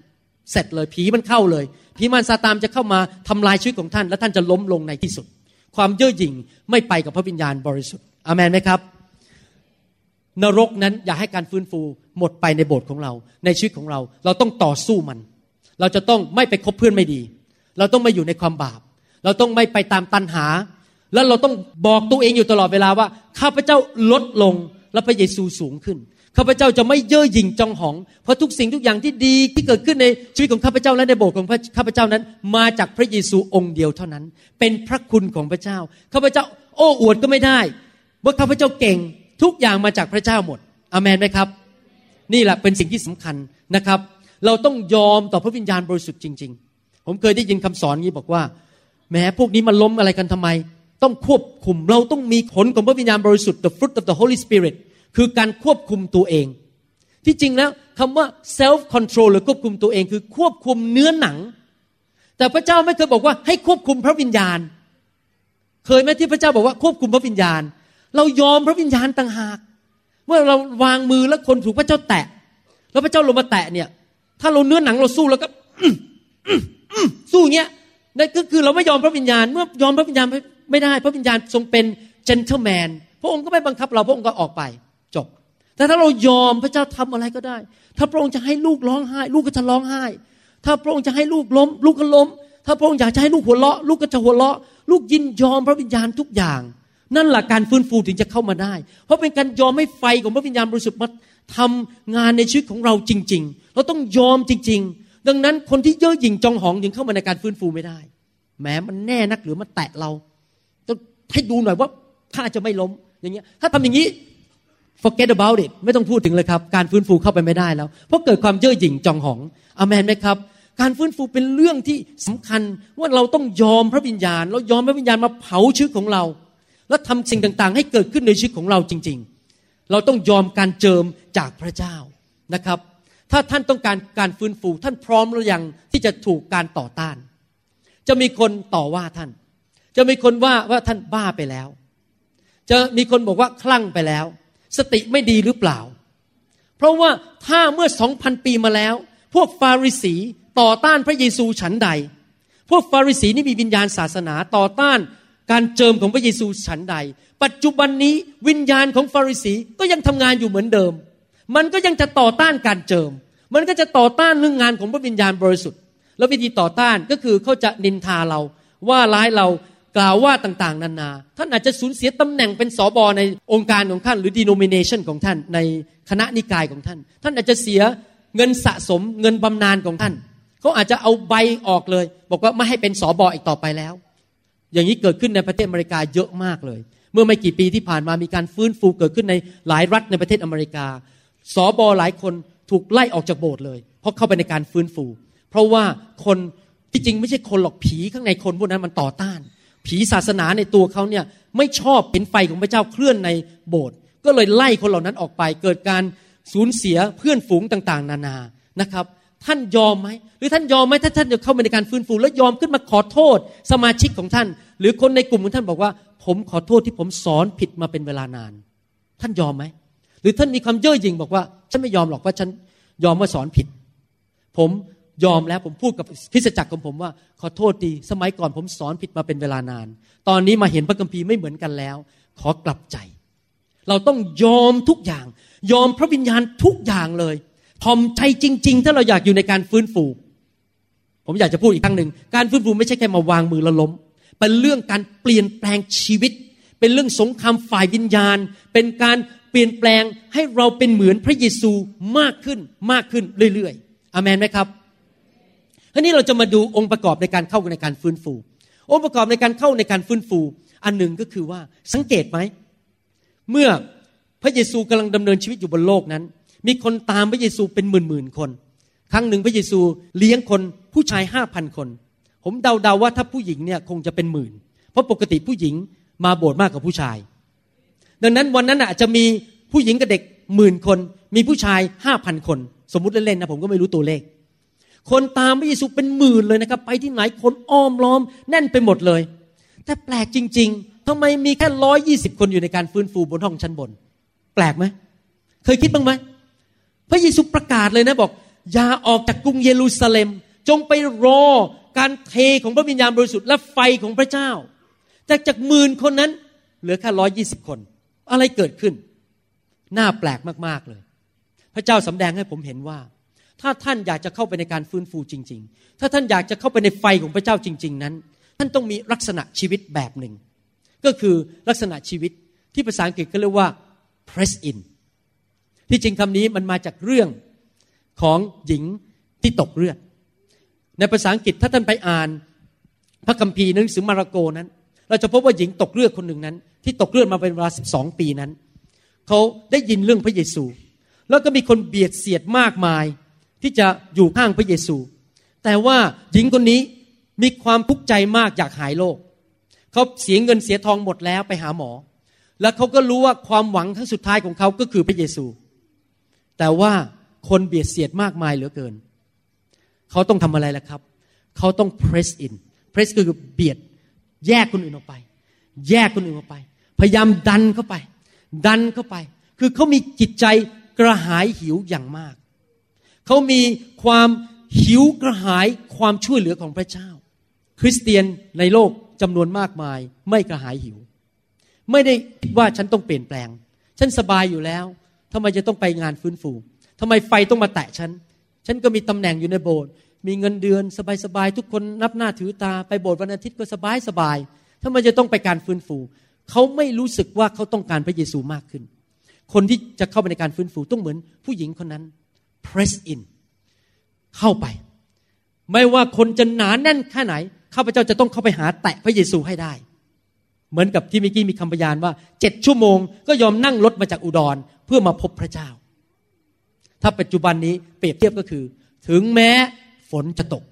เสร็จเลยผีมันเข้าเลยผีมารซาตานจะเข้ามาทำลายชีวิตของท่าน และท่านจะล้มลงในที่สุด ความเย่อหยิ่งไม่ไปกับพระวิญญาณบริสุทธิ์อเมนไหมครับ นรกนั้นอย่าให้การฟื้นฟูหมดไปในโบสถ์ของเรา ในชีวิตของเรา เราต้องต่อสู้มัน เราจะต้องไม่ไปคบเพื่อนไม่ดี เราต้องไม่อยู่ในความบาป เราต้องไม่ไปตามตันหา แล้วเราต้องบอกตัวเองอยู่ตลอดเวลาว่า ข้าพเจ้าลดลงและพระเยซูสูงขึ้น ข้าพเจ้าจะไม่เย่อหยิ่งจองหอง เพราะทุกสิ่งทุกอย่างที่ดีที่เกิดขึ้นในชีวิตของข้าพเจ้าและในโบสถ์ของข้าพเจ้านั้น มาจากพระเยซูองค์เดียวเท่านั้น เป็นพระคุณของพระเจ้า ข้าพเจ้าโอ้อวดก็ไม่ได้ว่าข้าพเจ้าเก่งทุกอย่างมาจากพระเจ้าหมดอเมนไหมครับ นี่แหละเป็นสิ่งที่สำคัญนะครับ เราต้องยอมต่อพระวิญญาณบริสุทธิ์จริง ๆ ผมเคยได้ยินคำสอนนี้บอกว่า แม้พวกนี้มันล้มอะไรกันทำไม ต้องควบคุมเราต้องมีผลของพระวิญญาณบริสุทธิ์ the fruit of the Holy Spirit คือการควบคุมตัวเอง ที่จริงแล้วคำว่า self control หรือควบคุมตัวเอง คือควบคุมเนื้อหนัง แต่พระเจ้าไม่เคยบอกว่าให้ควบคุมพระวิญญาณ เคยไหมที่พระเจ้าบอกว่าควบคุมพระวิญญาณ เรายอมพระวิญญาณต่างหาก เมื่อเราวางมือแล้วคนถูกพระเจ้าแตะ แล้วพระเจ้าลงมาแตะเนี่ย ถ้าเราเนื้อหนังเราสู้แล้วก็สู้เงี้ย นั่นก็คือเราไม่ยอมพระวิญญาณ เมื่อยอมพระวิญญาณไม่ได้ พระวิญญาณทรงเป็น gentleman พระองค์ก็ไม่บังคับเราพระองค์ก็ออกไปจบ แต่ถ้าเรายอมพระเจ้าทำอะไรก็ได้ ถ้าพระองค์จะให้ลูกร้องไห้ ลูกก็จะร้องไห้ ถ้าพระองค์จะให้ลูกล้ม ลูกก็ล้ม ถ้าพระองค์อยากจะให้ลูกหัวเราะ ลูกก็จะหัวเราะ ลูกยินยอมพระวิญญาณทุกอย่าง นั่นแหละการฟื้นฟูถึงจะเข้ามาได้ เพราะเป็นการยอมให้ไฟของพระวิญญาณบริสุทธิ์มาทำงานในชีวิตของเราจริง ๆ เราต้องยอมจริง ๆ ดังนั้นคนที่เย่อหยิ่งจองหองถึงเข้ามาในการฟื้นฟูไม่ได้แม้มันแน่นักหรือมันแตะเราต้องให้ดูหน่อยว่าข้าจะไม่ล้มอย่างเงี้ยถ้าทำอย่างนี้ forget about it ไม่ต้องพูดถึงเลยครับ การฟื้นฟูเข้าไปไม่ได้แล้ว เพราะเกิดความเย่อหยิ่งจองหองอเมนไหมครับ การฟื้นฟูเป็นเรื่องที่สำคัญว่าเราต้องยอมพระวิญญาณ เรายอมพระวิญญาณมาเผาชีวิตของเรา แล้วทำสิ่งต่างๆ ให้เกิดขึ้นในชีวิตของเราจริง ๆ เราต้องยอมการเจิมจากพระเจ้านะครับ ถ้าท่านต้องการการฟื้นฟู ท่านพร้อมหรือยังที่จะถูกการต่อต้าน จะมีคนต่อว่าท่าน จะมีคนว่าว่าท่านบ้าไปแล้ว จะมีคนบอกว่าคลั่งไปแล้ว สติไม่ดีหรือเปล่า เพราะว่าถ้าเมื่อสองพันปีมาแล้ว พวกฟาริสีต่อต้านพระเยซูฉันใด พวกฟาริสีนี่มีวิญญาณศาสนาต่อต้านการเจิมของพระเยซูฉันใด ปัจจุบันนี้วิญญาณของฟาริสีก็ยังทำงานอยู่เหมือนเดิม มันก็ยังจะต่อต้านการเจิม มันก็จะต่อต้านเรื่องงานของพระวิญญาณบริสุทธิ์ แล้ววิธีต่อต้านก็คือเขาจะนินทาเรา ว่าร้ายเรากล่าวว่าต่างๆ นานา ท่านอาจจะสูญเสียตำแหน่งเป็นสอบอในองค์การของท่าน หรือ denomination ของท่าน ในคณะนิกายของท่าน ท่านอาจจะเสียเงินสะสมเงินบำนาญของท่านเขาอาจจะเอาใบออกเลย บอกว่าไม่ให้เป็นสอบออีกต่อไปแล้ว อย่างนี้เกิดขึ้นในประเทศอเมริกาเยอะมากเลย เมื่อไม่กี่ปีที่ผ่านมามีการฟื้นฟูเกิดขึ้นในหลายรัฐในประเทศอเมริกาสอบอหลายคน ถูกไล่ออกจากโบสถ์เลย เพราะเข้าไปในการฟื้นฟู เพราะว่าคนที่จริงไม่ใช่คนหรอกผีข้างในคนพวกนั้นมันต่อต้าน ผีศาสนาในตัวเขาเนี่ยไม่ชอบเห็นไฟของพระเจ้าเคลื่อนในโบสถ์ก็เลยไล่คนเหล่านั้นออกไป เกิดการสูญเสียเพื่อนฝูงต่างๆ นานานะครับท่านยอมไหมหรือท่านยอมไหมถ้าท่านจะเข้ามาในการฟื้นฟู แล้วยอมขึ้นมาขอโทษสมาชิกของท่าน หรือคนในกลุ่มของท่านบอกว่า ผมขอโทษที่ผมสอนผิดมาเป็นเวลานาน ท่านยอมไหมหรือท่านมีความเย่อหยิ่งบอกว่า ฉันไม่ยอมหรอกว่าฉัน ยอมว่าสอนผิด ผมยอมแล้วผมพูดกับคริสตจักรของผมว่า ขอโทษดีสมัยก่อนผมสอนผิดมาเป็นเวลานาน ตอนนี้มาเห็นพระคัมภีร์ไม่เหมือนกันแล้ว ขอกลับใจ เราต้องยอมทุกอย่าง ยอมพระวิญญาณทุกอย่างเลยทอมใจจริง ๆ ถ้าเราอยากอยู่ในการฟื้นฟู ผมอยากจะพูดอีกครั้งหนึ่งการฟื้นฟูไม่ใช่แค่มาวางมือแล้วล้มเป็นเรื่องการเปลี่ยนแปลงชีวิต เป็นเรื่องสงครามฝ่ายวิญญาณ เป็นการ เปลี่ยนแปลงให้เราเป็นเหมือนพระเยซูมากขึ้นมากขึ้นเรื่อยๆอเมนไหมครับทีนี้เราจะมาดูองค์ประกอบในการเข้าในการฟื้นฟู องค์ประกอบในการเข้าในการฟื้นฟู อันหนึ่งก็คือว่าสังเกตไหมเมื่อพระเยซูกำลังดำเนินชีวิตอยู่บนโลกนั้น มีคนตามพระเยซูเป็นหมื่นหมื่นคน ครั้งหนึ่งพระเยซูเลี้ยงคนผู้ชายห้าพันคน ผมเดาๆว่าถ้าผู้หญิงเนี่ยคงจะเป็นหมื่น เพราะปกติผู้หญิงมาโบสถ์มากกว่าผู้ชาย ดังนั้นวันนั้นอาจจะมีผู้หญิงกับเด็กหมื่นคน มีผู้ชายห้าพันคน สมมุติเล่นๆนะผมก็ไม่รู้ตัวเลข คนตามพระเยซูเป็นหมื่นเลยนะครับ ไปที่ไหนคนอ้อมล้อม แน่นไปหมดเลย แต่แปลกจริง ๆทำไมมีแค่ร้อยยี่สิบคนอยู่ในการฟื้นฟูบนห้องชั้นบน แปลกไหมเคยคิดบ้างไหมพระเยซูประกาศเลยนะบอก อย่าออกจากกรุงเยรูซาเล็ม จงไปรอการเทของพระวิญญาณบริสุทธิ์และไฟของพระเจ้าจากจากหมื่นคนนั้น เหลือแค่ร้อยี่สิบคน อะไรเกิดขึ้น น่าแปลกมากๆเลย พระเจ้าสำแดงให้ผมเห็นว่า ถ้าท่านอยากจะเข้าไปในการฟื้นฟูจริง ๆ ถ้าท่านอยากจะเข้าไปในไฟของพระเจ้าจริง ๆ นั้น ท่านต้องมีลักษณะชีวิตแบบหนึ่ง ก็คือลักษณะชีวิตที่ภาษาอังกฤษเขาเรียกว่า press in ที่จริงคำนี้มันมาจากเรื่องของหญิงที่ตกเลือด ในภาษาอังกฤษถ้าท่านไปอ่านพระคัมภีร์หนังสือมาระโกนั้น เราจะพบว่าหญิงตกเลือดคนหนึ่งนั้น ที่ตกเลือดมาเป็นเวลาสิบสองปีนั้น เขาได้ยินเรื่องพระเยซู แล้วก็มีคนเบียดเสียดมากมาย ที่จะอยู่ข้างพระเยซู แต่ว่าหญิงคนนี้มีความทุกข์ใจมากอยากหายโรคเขาเสียเงินเสียทองหมดแล้วไปหาหมอ แล้วเขาก็รู้ว่าความหวังครั้งสุดท้ายของเขาก็คือพระเยซู แต่ว่าคนเบียดเสียดมากมายเหลือเกิน เขาต้องทำอะไรล่ะครับ เขาต้อง press in press ก็คือเบียด แยกคนอื่นออกไป แยกคนอื่นออกไป พยายามดันเข้าไป ดันเข้าไป คือเขามีจิตใจกระหายหิวอย่างมาก เขามีความหิวกระหายความช่วยเหลือของพระเจ้า คริสเตียนในโลกจำนวนมากมายไม่กระหายหิว ไม่ได้คิดว่าฉันต้องเปลี่ยนแปลง ฉันสบายอยู่แล้วทำไมจะต้องไปงานฟื้นฟูทำไมไฟต้องมาแตะฉัน ฉันก็มีตำแหน่งอยู่ในโบสถ์ มีเงินเดือนสบายๆทุกคนนับหน้าถือตาไปโบสถ์วันอาทิตย์ก็สบายสบายทำไมจะต้องไปการฟื้นฟู เขาไม่รู้สึกว่าเขาต้องการพระเยซูมากขึ้น คนที่จะเข้าไปในการฟื้นฟูต้องเหมือนผู้หญิงคนนั้น press in เข้าไป ไม่ว่าคนจะหนาแน่นแค่ไหนข้าพเจ้าจะต้องเข้าไปหาแตะพระเยซูให้ได้ เหมือนกับที่มิกี้มีคำพยานว่าเจ็ดชั่วโมง ก็ยอมนั่งรถมาจากอุดรเพื่อมาพบพระเจ้า ถ้าปัจจุบันนี้เปรียบเทียบก็คือ ถึงแม้ ฝนจะตก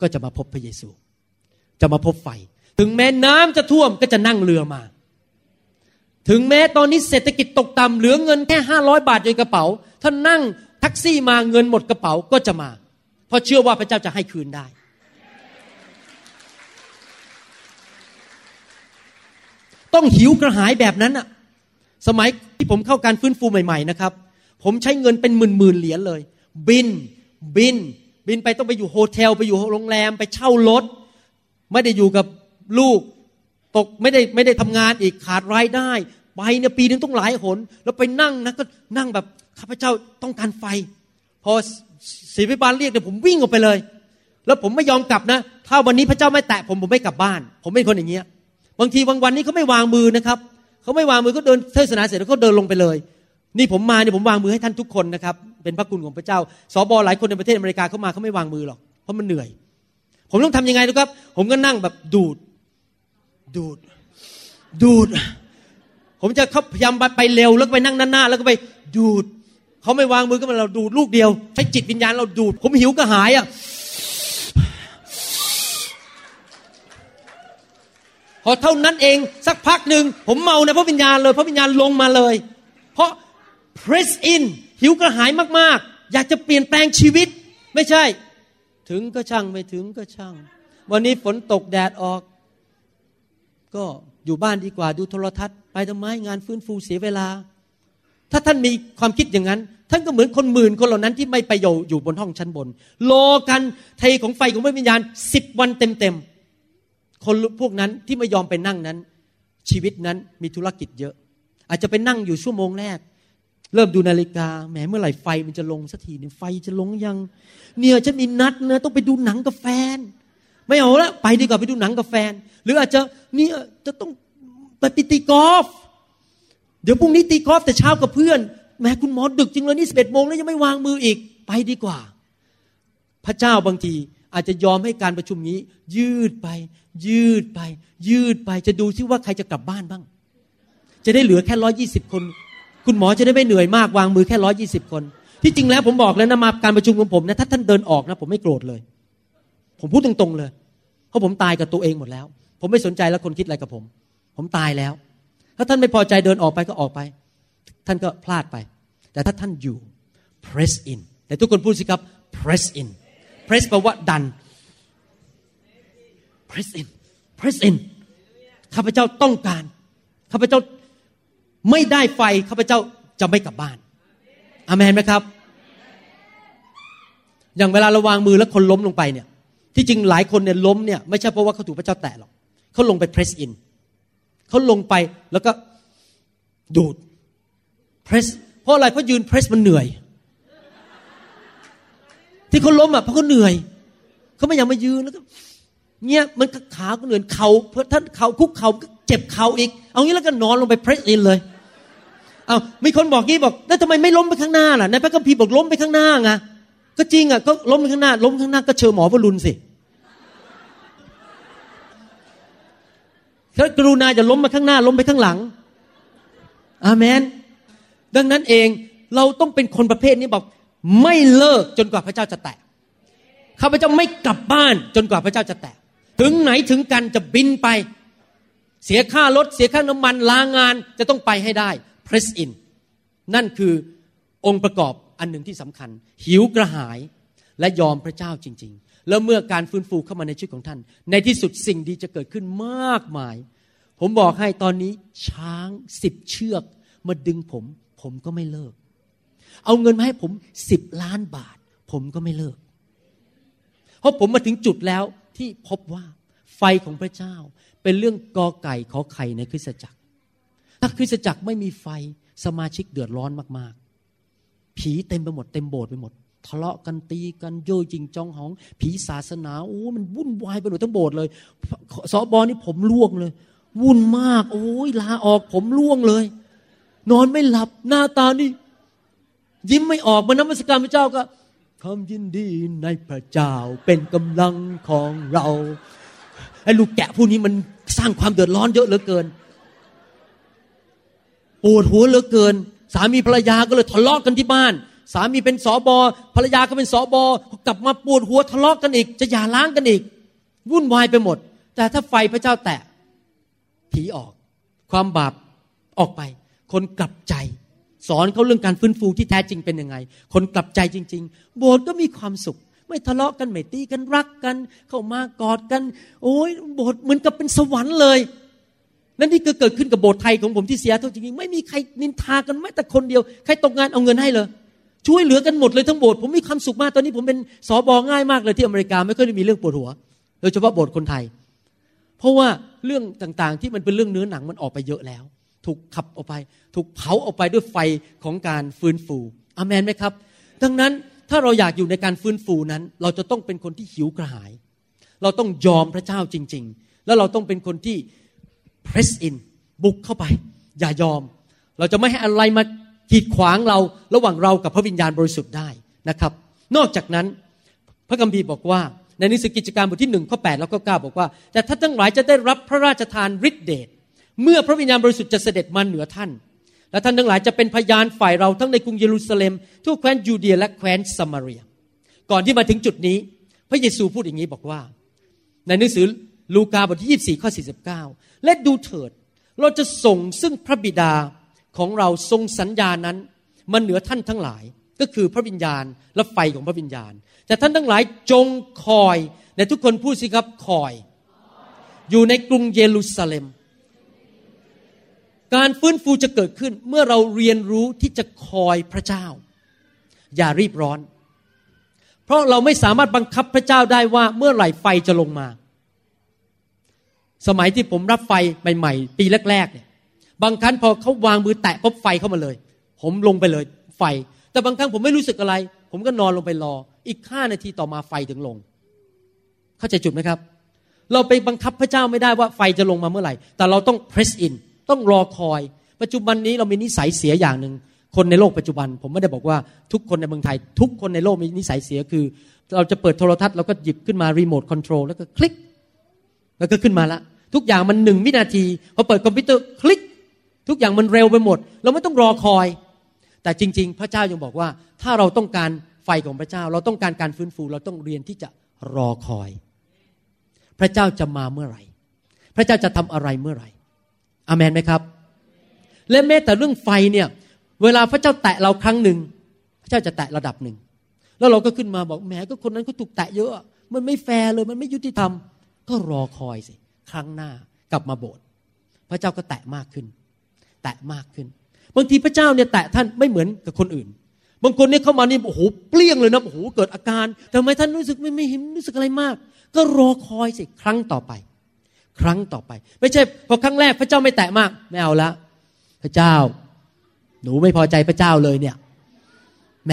ก็จะมาพบพระเยซู จะมาพบไฟ ถึงแม้น้ำจะท่วมก็จะนั่งเรือมา ถึงแม้ตอนนี้เศรษฐกิจตกต่ำเหลือเงินแค่ห้าร้อยบาทในกระเป๋า ถ้านั่งแท็กซี่มาเงินหมดกระเป๋าก็จะมา เพราะเชื่อว่าพระเจ้าจะให้คืนได้ ต้องหิวกระหายแบบนั้นอะสมัยที่ผมเข้าการฟื้นฟูใหม่ ๆนะครับ ผมใช้เงินเป็นหมื่นๆเหรียญเลย บินบิน บินไปต้องไปอยู่ hotel ไปอยู่โรงแรมไปเช่ารถ ไม่ได้อยู่กับลูกตกไม่ได้ไม่ได้ทำงานอีกขาดรายได้ ไปเนี่ยปีนึงต้องหลายหน แล้วไปนั่งนะก็นั่งแบบข้าพเจ้าต้องการไฟ พอศิริบาลเรียกเนี่ยผมวิ่งออกไปเลย แล้วผมไม่ยอมกลับนะ ถ้าวันนี้พระเจ้าไม่แตะผมผมไม่กลับบ้าน ผมเป็นคนอย่างเงี้ยบางทีบางวันนี้เขาไม่วางมือนะครับเขาไม่วางมือก็เดินเทศนาเสร็จแล้วเขาเดินลงไปเลย นี่ผมมาเนี่ยผมวางมือให้ท่านทุกคนนะครับ เป็นพระคุณของพระเจ้าสบหลายคนในประเทศอเมริกาเข้ามาเขาไม่วางมือหรอกเพราะมันเหนื่อย ผมต้องทำยังไงนะครับ ผมก็นั่งแบบดูด ดูด ดูด ผมจะเขาพยายามไปเร็วแล้วก็ไปนั่งหน้าๆแล้วก็ไปดูดเขาไม่วางมือก็มาเราดูดลูกเดียวใช้จิตวิญญาณเราดูด ผมหิวก็หายอะพอเท่านั้นเองสักพักหนึ่งผมเมาในพระวิญญาณเลย พระวิญญาณลงมาเลย เพราะ press in หิวกระหายมากๆ อยากจะเปลี่ยนแปลงชีวิต ไม่ใช่ ถึงก็ช่างไม่ถึงก็ช่าง วันนี้ฝนตกแดดออก ก็อยู่บ้านดีกว่าดูโทรทัศน์ไปทำไมงานฟื้นฟูเสียเวลา ถ้าท่านมีความคิดอย่างนั้น ท่านก็เหมือนคนหมื่นคนเหล่านั้นที่ไม่ไปอยู่อยู่บนห้องชั้นบนรอกันเทของไฟของพระวิญญาณสิบวันเต็มๆคนพวกนั้นที่ไม่ยอมไปนั่งนั้น ชีวิตนั้นมีธุรกิจเยอะ อาจจะไปนั่งอยู่ชั่วโมงแรก เริ่มดูนาฬิกาแหมเมื่อไหร่ไฟมันจะลงสักทีเนี่ยไฟจะลงยัง เนี่ยฉันมีนัดนะต้องไปดูหนังกับแฟน ไม่เอาละไปดีกว่าไปดูหนังกับแฟน หรืออาจจะเนี่ยจะต้องไปปตีกอล์ฟเดี๋ยวพรุ่งนี้ตีกอล์ฟแต่เช้ากับเพื่อนแม้คุณหมอดึกจริงเลยนี่สิบเอ็ดโมงแล้วยังไม่วางมืออีกไปดีกว่า พระเจ้าบางทีอาจจะยอมให้การประชุมนี้ ยืดไป ยืดไป ยืดไปจะดูซิว่าใครจะกลับบ้านบ้าง จะได้เหลือแค่ร้อยี่สิบคน คุณหมอจะได้ไม่เหนื่อยมากวางมือแค่ร้อยี่สิบคน ที่จริงแล้วผมบอกแล้วนะมาการประชุมของผมนะถ้าท่านเดินออกนะ ผมไม่โกรธเลย ผมพูดตรงๆเลย เพราะผมตายกับตัวเองหมดแล้ว ผมไม่สนใจแล้วคนคิดอะไรกับผม ผมตายแล้ว ถ้าท่านไม่พอใจเดินออกไปก็ออกไป ท่านก็พลาดไป แต่ถ้าท่านอยู่ press in แต่ทุกคนพูดสิครับ press in press แปลว่าดัน press in press in ข้าพเจ้าต้องการ ข้าพเจ้า ไม่ได้ไฟข้าพเจ้าจะไม่กลับบ้านอามนไหมครับ อย่างเวลาเราวางมือแล้วคนล้มลงไปเนี่ย ที่จริงหลายคนเนี่ยล้มเนี่ยไม่ใช่เพราะว่าเขาถูกพระเจ้าแตะหรอกเขาลงไป press in เขาลงไปแล้วก็ดูด press เพราะอะไรเพราะยืน press มันเหนื่อย ที่เขาล้มอะเพราะเขาเหนื่อยเขาไม่อยากมายืนแล้วก็เนี่ยมันขาก็เหนื่อยเขาเพื่อท่านเขาคุกเขา เจ็บเข่าอีก เอางี้แล้วก็นอนลงไป press in เลย เอามีคนบอกงี้บอกแล้วทำไมไม่ล้มไปข้างหน้าล่ะในพระคัมภีร์บอกล้มไปข้างหน้าไงก็จริงอะก็ล้มไปข้างหน้า ล้มข้างหน้าก็เชิญหมอวรุณสิถ้ากรุณาจะล้มมาข้างหน้า ล้มไปข้างหลัง อาเมน ดังนั้นเองเราต้องเป็นคนประเภทนี้บอก ไม่เลิกจนกว่าพระเจ้าจะแตะข้าพเจ้าไม่กลับบ้านจนกว่าพระเจ้าจะแตะถึงไหนถึงกันจะบินไป เสียค่ารถเสียค่าน้ำมันลางานจะต้องไปให้ได้ press in นั่นคือองค์ประกอบอันหนึ่งที่สำคัญ หิวกระหายและยอมพระเจ้าจริง ๆ แล้วเมื่อการฟื้นฟูเข้ามาในชีวิตของท่าน ในที่สุดสิ่งดีจะเกิดขึ้นมากมาย ผมบอกให้ตอนนี้ช้างสิบเชือกมาดึงผม ผมก็ไม่เลิก เอาเงินมาให้ผมสิบล้านบาท ผมก็ไม่เลิก เพราะผมมาถึงจุดแล้วที่พบว่าไฟของพระเจ้า เป็นเรื่องกอไก่ขอไข่ในคริสตจักร ถ้าคริสตจักรไม่มีไฟสมาชิกเดือดร้อนมากๆ ผีเต็มไปหมดเต็มโบสถ์ไปหมด ทะเลาะกันตีกันโยยจริงจองหอง ผีศาสนาโอ้มันวุ่นวายไปหมดทั้งโบสถ์เลยสอบอนี่ผมล่วงเลย วุ่นมาก โอ้ยลาออกผมล่วงเลย นอนไม่หลับหน้าตานี่ ยิ้มไม่ออกมานมัสการพระเจ้าก็ความยินดีในพระเจ้าเป็นกำลังของเรา ไอ้ลูกแกะผู้นี้มันสร้างความเดือดร้อนเยอะเหลือเกินปวดหัวเหลือเกิน สามีภรรยาก็เลยทะเลาะกกันที่บ้าน สามีเป็นสอบอภรรยาก็เป็นสอบอกลับมาปวดหัวทะเลาะกกันอีก จะหย่าร้างกันอีก วุ่นวายไปหมด แต่ถ้าไฟพระเจ้าแตะผีออก ความบาปออกไป คนกลับใจ สอนเขาเรื่องการฟื้นฟูที่แท้จริงเป็นยังไง คนกลับใจจริง ๆ โบสถ์ก็มีความสุข ไม่ทะเลาะกันไม่ตีกันรักกัน เข้ามากอดกัน โอ้ยโบสถ์เหมือนกับเป็นสวรรค์เลยนั่นนี่ก็เกิดขึ้นกับโบสถ์ไทยของผมที่เสียเท่าจริงๆไม่มีใครนินทากันแม้แต่คนเดียวใครตกงานเอาเงินให้เลยช่วยเหลือกันหมดเลยทั้งโบสถ์ผมมีความสุขมากตอนนี้ผมเป็นสอบอง่ายมากเลยที่อเมริกาไม่ค่อยได้มีเรื่องปวดหัวโดยเฉพาะโบสถ์คนไทย เพราะว่าเรื่องต่างๆ ที่มันเป็นเรื่องเนื้อหนังมันออกไปเยอะแล้ว ถูกขับออกไป ถูกเผาออกไปด้วยไฟของการฟื้นฟูอเมนไหมครับ ดังนั้น ถ้าเราอยากอยู่ในการฟื้นฟูนั้น เราจะต้องเป็นคนที่หิวกระหาย เราต้องยอมพระเจ้าจริง ๆ แล้วเราต้องเป็นคนที่ press in บุกเข้าไป อย่ายอม เราจะไม่ให้อะไรมาขีดขวางเราระหว่างเรากับพระวิญญาณบริสุทธิ์ได้นะครับ นอกจากนั้นพระคัมภีร์บอกว่า ในหนังสือกิจการบทที่หนึ่งข้อแปดแล้วก็เก้าบอกว่า แต่ท่านทั้งหลายจะได้รับพระราชทานฤทธิเดชเมื่อพระวิญญาณบริสุทธิ์จะเสด็จมาเหนือท่าน และท่านทั้งหลายจะเป็นพยานฝ่ายเราทั้งในกรุงเยรูซาเล็มทั่วแคว้นยูเดียและแคว้นซามารีย ก่อนที่มาถึงจุดนี้ พระเยซูพูดอย่างนี้บอกว่า ในหนังสือลูกาบทที่24ข้อ49 และดูเถิด เราจะส่งซึ่งพระบิดาของเราทรงสัญญานั้นมาเหนือท่านทั้งหลายก็คือพระวิญญาณและไฟของพระวิญญาณ แต่ท่านทั้งหลายจงคอยในทุกคนพูดสิครับคอย อยู่ในกรุงเยรูซาเล็ม การฟื้นฟูจะเกิดขึ้นเมื่อเราเรียนรู้ที่จะคอยพระเจ้า อย่ารีบร้อน เพราะเราไม่สามารถบังคับพระเจ้าได้ว่าเมื่อไหร่ไฟจะลงมา สมัยที่ผมรับไฟใหม่ ๆ ปีแรกๆเนี่ยบางครั้งพอเขาวางมือแตะปุ๊บไฟเข้ามาเลย ผมลงไปเลยไฟ แต่บางครั้งผมไม่รู้สึกอะไร ผมก็นอนลงไปรอ อีกห้านาทีต่อมาไฟถึงลง เข้าใจจุดไหมครับ เราไปบังคับพระเจ้าไม่ได้ว่าไฟจะลงมาเมื่อไหร่ แต่เราต้อง press in ต้องรอคอย ปัจจุบันนี้เรามีนิสัยเสียอย่างหนึ่งคนในโลกปัจจุบัน ผมไม่ได้บอกว่าทุกคนในเมืองไทย ทุกคนในโลกมีนิสัยเสียคือ เราจะเปิดโทรทัศน์เราก็หยิบขึ้นมารีโมทคอนโทรลแล้วก็คลิก แล้วก็ขึ้นมาละทุกอย่างมันหนึ่งวินาทีพอเปิดคอมพิวเตอร์คลิก ทุกอย่างมันเร็วไปหมด เราไม่ต้องรอคอย แต่จริง ๆ พระเจ้ายังบอกว่า ถ้าเราต้องการไฟของพระเจ้า เราต้องการการฟื้นฟูเราต้องเรียนที่จะรอคอย พระเจ้าจะมาเมื่อไหร่ พระเจ้าจะทำอะไรเมื่อไหร่ อเมนไหมครับ และแม้แต่เรื่องไฟเนี่ย เวลาพระเจ้าแตะเราครั้งหนึ่งพระเจ้าจะแตะระดับหนึ่ง แล้วเราก็ขึ้นมาบอกแหมก็คนนั้นเขาถูกแตะเยอะ มันไม่แฟร์เลย มันไม่ยุติธรรม ก็รอคอยสิ ครั้งหน้ากลับมาโบสถ์พระเจ้าก็แตะมากขึ้น แตะมากขึ้น บางทีพระเจ้าเนี่ยแตะท่านไม่เหมือนกับคนอื่น บางคนเนี่ยเข้ามานี่โอ้โหเปลี่ยงเลยนะโอ้โหเกิดอาการทำไมท่านรู้สึกไม่ไม่เห็นรู้สึกอะไรมาก ก็รอคอยสิครั้งต่อไป ครั้งต่อไป ไม่ใช่พอครั้งแรกพระเจ้าไม่แตะมาก ไม่เอาละพระเจ้า หนูไม่พอใจพระเจ้าเลยเนี่ยแหม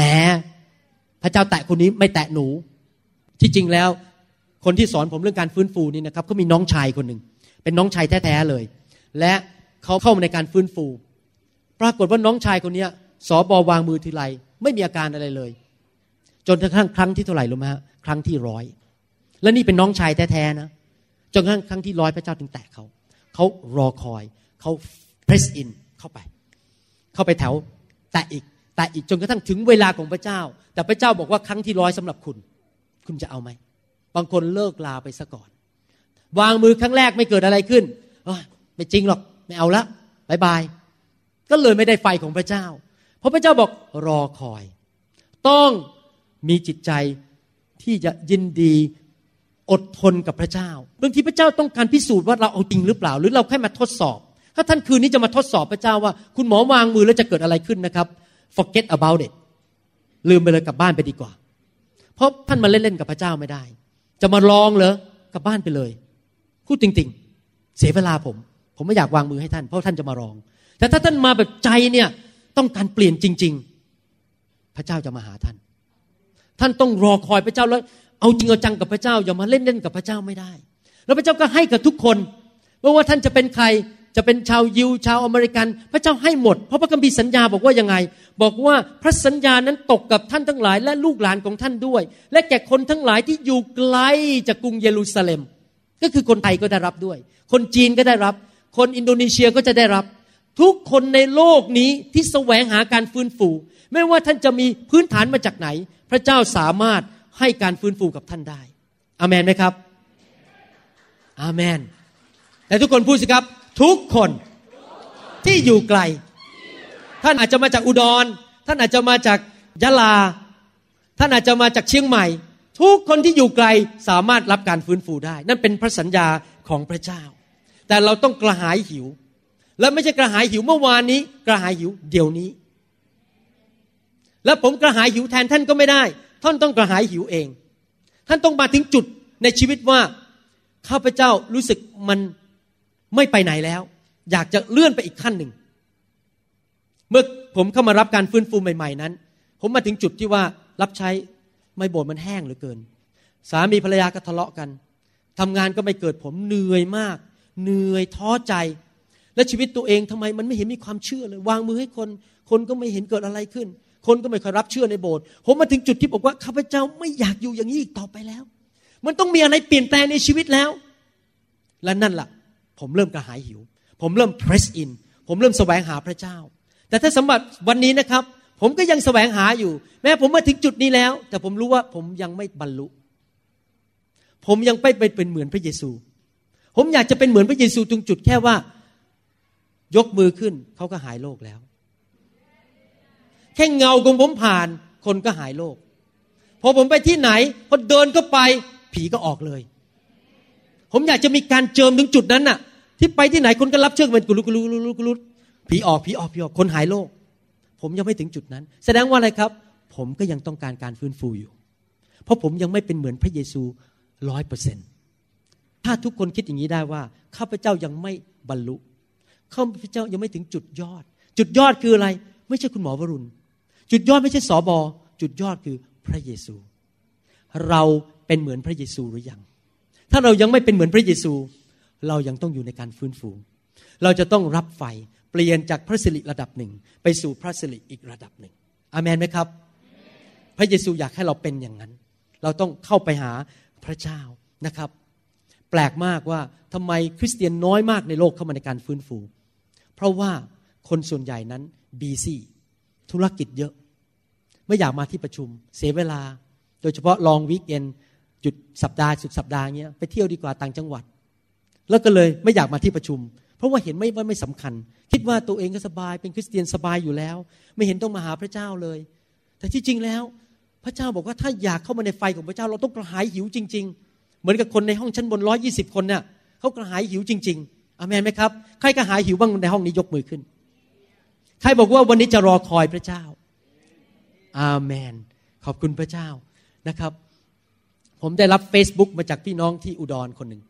พระเจ้าแตะคนนี้ไม่แตะหนู ที่จริงแล้ว คนที่สอนผมเรื่องการฟื้นฟูนี่นะครับเขามีน้องชายคนหนึ่งเป็นน้องชายแท้ๆเลย และเขาเข้ามาในการฟื้นฟู ปรากฏว่าน้องชายคนนี้สอบอวางมือทีไรไม่มีอาการอะไรเลย จนกระทั่งครั้งที่เท่าไหร่รู้ไหมฮะครั้งที่ร้อย และนี่เป็นน้องชายแท้ๆนะ จนกระทั่งครั้งที่ร้อยพระเจ้าถึงแตะเขาเขารอคอยเขา press in เข้าไป เข้าไปแถวแตะอีกแตะอีกจนกระทั่งถึงเวลาของพระเจ้า แต่พระเจ้าบอกว่าครั้งที่ร้อยสำหรับคุณ คุณจะเอาไหมบางคนเลิกลาไปซะก่อน วางมือครั้งแรกไม่เกิดอะไรขึ้นไม่จริงหรอกไม่เอาละบายบาย ก็เลยไม่ได้ไฟของพระเจ้า เพราะพระเจ้าบอกรอคอย ต้องมีจิตใจที่จะยินดี อดทนกับพระเจ้าบางทีพระเจ้าต้องการพิสูจน์ว่าเราเอาจริงหรือเปล่า หรือเราแค่มาทดสอบ ถ้าท่านคืนนี้จะมาทดสอบพระเจ้าว่า คุณหมอวางมือแล้วจะเกิดอะไรขึ้นนะครับ forget about it ลืมไปเลยกลับบ้านไปดีกว่า เพราะท่านมาเล่นๆกับพระเจ้าไม่ได้ จะมาลองเหรอกลับบ้านไปเลยพูดจริง ๆ เสียเวลาผม ผมไม่อยากวางมือให้ท่าน เพราะท่านจะมาลอง แต่ถ้าท่านมาแบบใจเนี่ยต้องการเปลี่ยนจริง ๆ พระเจ้าจะมาหาท่าน ท่านต้องรอคอยพระเจ้าแล้ว เอาจริงเอาจังกับพระเจ้าอย่ามาเล่นเล่นกับพระเจ้าไม่ได้ แล้วพระเจ้าก็ให้กับทุกคนไม่ว่าท่านจะเป็นใครจะเป็นชาวยิวชาวอเมริกัน พระเจ้าให้หมด เพราะพระคัมภีร์สัญญาบอกว่ายังไง บอกว่าพระสัญญานั้นตกกับท่านทั้งหลาย และลูกหลานของท่านด้วย และแก่คนทั้งหลายที่อยู่ไกลจากกรุงเยรูซาเล็ม ก็คือคนไทยก็ได้รับด้วย คนจีนก็ได้รับ คนอินโดนีเซียก็จะได้รับ ทุกคนในโลกนี้ที่แสวงหาการฟื้นฟู ไม่ว่าท่านจะมีพื้นฐานมาจากไหน พระเจ้าสามารถ ให้การฟื้นฟูกับท่านได้อเมนไหมครับอาเมนแต่ทุกคนพูดสิครับ ทุกคนที่อยู่ไกล ท่านอาจจะมาจากอุดร ท่านอาจจะมาจากยะลา ท่านอาจจะมาจากเชียงใหม่ ทุกคนที่อยู่ไกลสามารถรับการฟื้นฟูได้ นั่นเป็นพระสัญญาของพระเจ้า แต่เราต้องกระหายหิว และไม่ใช่กระหายหิวเมื่อวานนี้ กระหายหิวเดี๋ยวนี้ และผมกระหายหิวแทนท่านก็ไม่ได้ ท่านต้องกระหายหิวเอง ท่านต้องมาถึงจุดในชีวิตว่าข้าพเจ้ารู้สึกมันไม่ไปไหนแล้ว อยากจะเลื่อนไปอีกขั้นหนึ่ง เมื่อผมเข้ามารับการฟื้นฟูใหม่ๆนั้น ผมมาถึงจุดที่ว่ารับใช้ไม่โบสมันแห้งเหลือเกิน สามีภรรยาก็ทะเลาะกันทำงานก็ไม่เกิดผมเหนื่อยมาก เหนื่อยท้อใจ และชีวิตตัวเองทำไมมันไม่เห็นมีความเชื่อเลย วางมือให้คน คนก็ไม่เห็นเกิดอะไรขึ้น คนก็ไม่ค่อยรับเชื่อในโบสถ์ผมมาถึงจุดที่บอกว่าข้าพเจ้าไม่อยากอยู่อย่างนี้อีกต่อไปแล้ว มันต้องมีอะไรเปลี่ยนแปลงในชีวิตแล้ว และนั่นละ่ะ ผมเริ่มกระหายหิว ผมเริ่ม press in ผมเริ่มแสวงหาพระเจ้า แต่ถ้าสมบัติวันนี้นะครับ ผมก็ยังแสวงหาอยู่ แม้ผมมาถึงจุดนี้แล้ว แต่ผมรู้ว่าผมยังไม่บรรลุ ผมยังไม่เป็นเหมือนพระเยซู ผมอยากจะเป็นเหมือนพระเยซูตรงจุดแค่ว่ายกมือขึ้นเขาก็หายโรคแล้ว แค่เงาของผมผ่าน คนก็หายโรคพอผมไปที่ไหนพอเดินก็ไป ผีก็ออกเลย ผมอยากจะมีการเจิมถึงจุดนั้นน่ะ ที่ไปที่ไหนคนก็รับเชื่อมันกุลุกุลุกุลุกุลุผีออกผีออกผีออกคนหายโรคผมยังไม่ถึงจุดนั้น แสดงว่าอะไรครับ ผมก็ยังต้องการการฟื้นฟูอยู่ เพราะผมยังไม่เป็นเหมือนพระเยซูร้อยเปอร์เซ็นถ้าทุกคนคิดอย่างนี้ได้ว่าข้าพเจ้ายังไม่บรรลุข้าพเจ้ายังไม่ถึงจุดยอด จุดยอดคืออะไร ไม่ใช่คุณหมอวรุณ จุดยอดไม่ใช่สอบอจุดยอดคือพระเยซู เราเป็นเหมือนพระเยซูหรือยัง ถ้าเรายังไม่เป็นเหมือนพระเยซู เรายังต้องอยู่ในการฟื้นฟู เราจะต้องรับไฟเปลี่ยนจากพระสิริระดับหนึ่ง ไปสู่พระสิริอีกระดับหนึ่งอามนไหมครับ พระเยซูอยากให้เราเป็นอย่างนั้น เราต้องเข้าไปหาพระเจ้านะครับ แปลกมากว่าทำไมคริสเตียนน้อยมากในโลกเข้ามาในการฟื้นฟู เพราะว่าคนส่วนใหญ่นั้นบีซี่ ธุรกิจเยอะ ไม่อยากมาที่ประชุม เสียเวลา โดยเฉพาะลองวิกเอนหยุดสัปดาห์สุดสัปดาห์เงี้ยไปเที่ยวดีกว่าต่างจังหวัด แล้วก็เลยไม่อยากมาที่ประชุม เพราะว่าเห็นไม่ว่าไม่สำคัญ คิดว่าตัวเองก็สบายเป็นคริสเตียนสบายอยู่แล้ว ไม่เห็นต้องมาหาพระเจ้าเลย แต่ที่จริงแล้ว พระเจ้าบอกว่าถ้าอยากเข้ามาในไฟของพระเจ้าเราต้องกระหายหิวจริง ๆ เหมือนกับคนในห้องชั้นบนร้อยี่สิบคนเนี่ยเขากระหายหิวจริง ๆอเมนไหมครับ ใครกระหายหิวบ้างในห้องนี้ยกมือขึ้น ใครบอกว่าวันนี้จะรอคอยพระเจ้า อาเมน ขอบคุณพระเจ้านะครับ ผมได้รับ Facebook มาจากพี่น้องที่อุดรคนหนึ่ง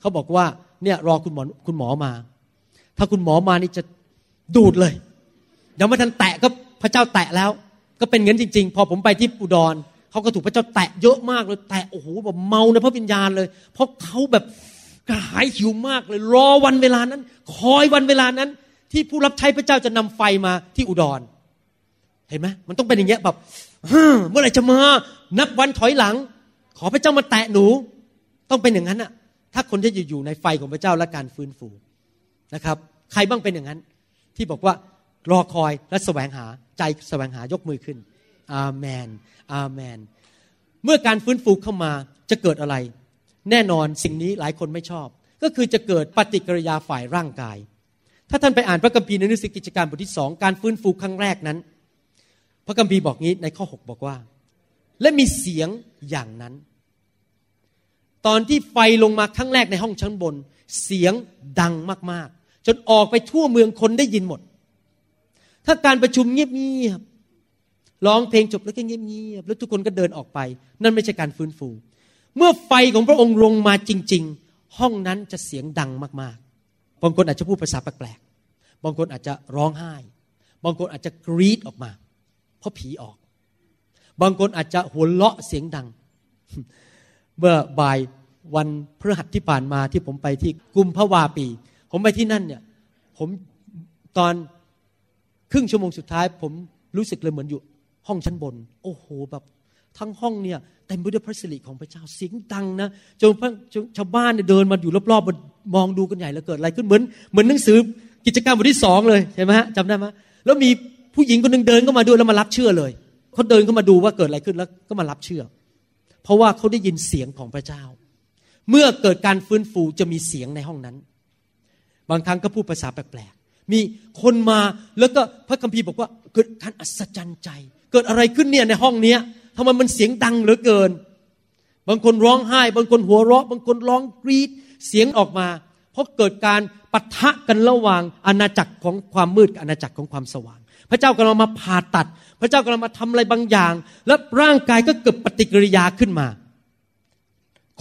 เขาบอกว่าเนี่ยรอคุณหมอคุณหมอมา ถ้าคุณหมอมานี่จะดูดเลยยังไม่ทันแตะก็พระเจ้าแตะแล้ว ก็เป็นเงินจริง ๆ พอผมไปที่อุดรเขาก็ถูกพระเจ้าแตะเยอะมากเลยแตะโอ้โหแบบเมาในพระวิญญาณเลย เพราะเขาแบบกระหายหิวมากเลย รอวันเวลานั้น คอยวันเวลานั้น ที่ผู้รับใช้พระเจ้าจะนำไฟมาที่อุดร เห็นไหมมันต้องเป็นอย่างเงี้ยแบบเมื่อไหร่จะมานับวันถอยหลัง ขอพระเจ้ามาแตะหนู ต้องเป็นอย่างนั้นอะถ้าคนที่อยู่ในไฟของพระเจ้าและการฟื้นฟูนะครับ ใครบ้างเป็นอย่างนั้น ที่บอกว่ารอคอยและแสวงหาใจแสวงหายกมือขึ้น อาเมน อาเมน เมื่อการฟื้นฟูเข้ามาจะเกิดอะไร แน่นอนสิ่งนี้หลายคนไม่ชอบ ก็คือจะเกิดปฏิกิริยาฝ่ายร่างกาย ถ้าท่านไปอ่านพระคัมภีร์ในหนังสือกิจการบทที่สองการฟื้นฟูครั้งแรกนั้น พระคัมภีร์บอกงี้ในข้อ 6 บอกว่า และมีเสียงอย่างนั้น ตอนที่ไฟลงมาครั้งแรกในห้องชั้นบน เสียงดังมากๆ จนออกไปทั่วเมืองคนได้ยินหมด ถ้าการประชุมเงียบๆร้องเพลงจบแล้วก็เงียบๆแล้วทุกคนก็เดินออกไป นั่นไม่ใช่การฟื้นฟู เมื่อไฟของพระองค์ลงมาจริง ๆ ห้องนั้นจะเสียงดังมากๆ บางคนอาจจะพูดภาษาแปลกๆ บางคนอาจจะร้องไห้ บางคนอาจจะกรีดออกมา เพราะผีออก บางคนอาจจะหัวเราะเสียงดัง เมื่อบ่ายวันพฤหัสที่ผ่านมาที่ผมไปที่กุมภาวาปี ผมไปที่นั่นเนี่ย ผมตอนครึ่งชั่วโมงสุดท้าย ผมรู้สึกเลยเหมือนอยู่ ห้องชั้นบน โอ้โหแบบ ทั้งห้องเนี่ยเต็มไปด้วยพระสิริของพระเจ้าเสียงดังนะจนชาวบ้านเนี่ยเดินมาอยู่รอบๆมามองดูกันใหญ่แล้วเกิดอะไรขึ้นเหมือนเหมือนหนังสือกิจกรรมบทที่สองเลยใช่ไหมฮะจำได้ไหมแล้วมีผู้หญิงคนหนึ่งเดินเข้ามาด้วยแล้วมารับเชื่อเลยเขาเดินเข้ามาดูว่าเกิดอะไรขึ้นแล้วก็มารับเชื่อ เพราะว่าเขาได้ยินเสียงของพระเจ้า เมื่อเกิดการฟื้นฟูจะมีเสียงในห้องนั้น บางครั้งก็พูดภาษาแปลกๆมีคนมาแล้วก็พระคัมภีร์บอกว่าเกิดการอัศจรรย์ใจ เกิดอะไรขึ้นเนี่ยในห้องเนี้ย ทำไมมันเสียงดังเหลือเกิน บางคนร้องไห้ บางคนหัวเราะ บางคนร้องกรีดเสียงออกมา เพราะเกิดการปะทะกันระหว่างอาณาจักรของความมืดกับอาณาจักรของความสว่าง พระเจ้ากำลังมาผ่าตัด พระเจ้ากำลังมาทำอะไรบางอย่าง และร่างกายก็เกิดปฏิกิริยาขึ้นมา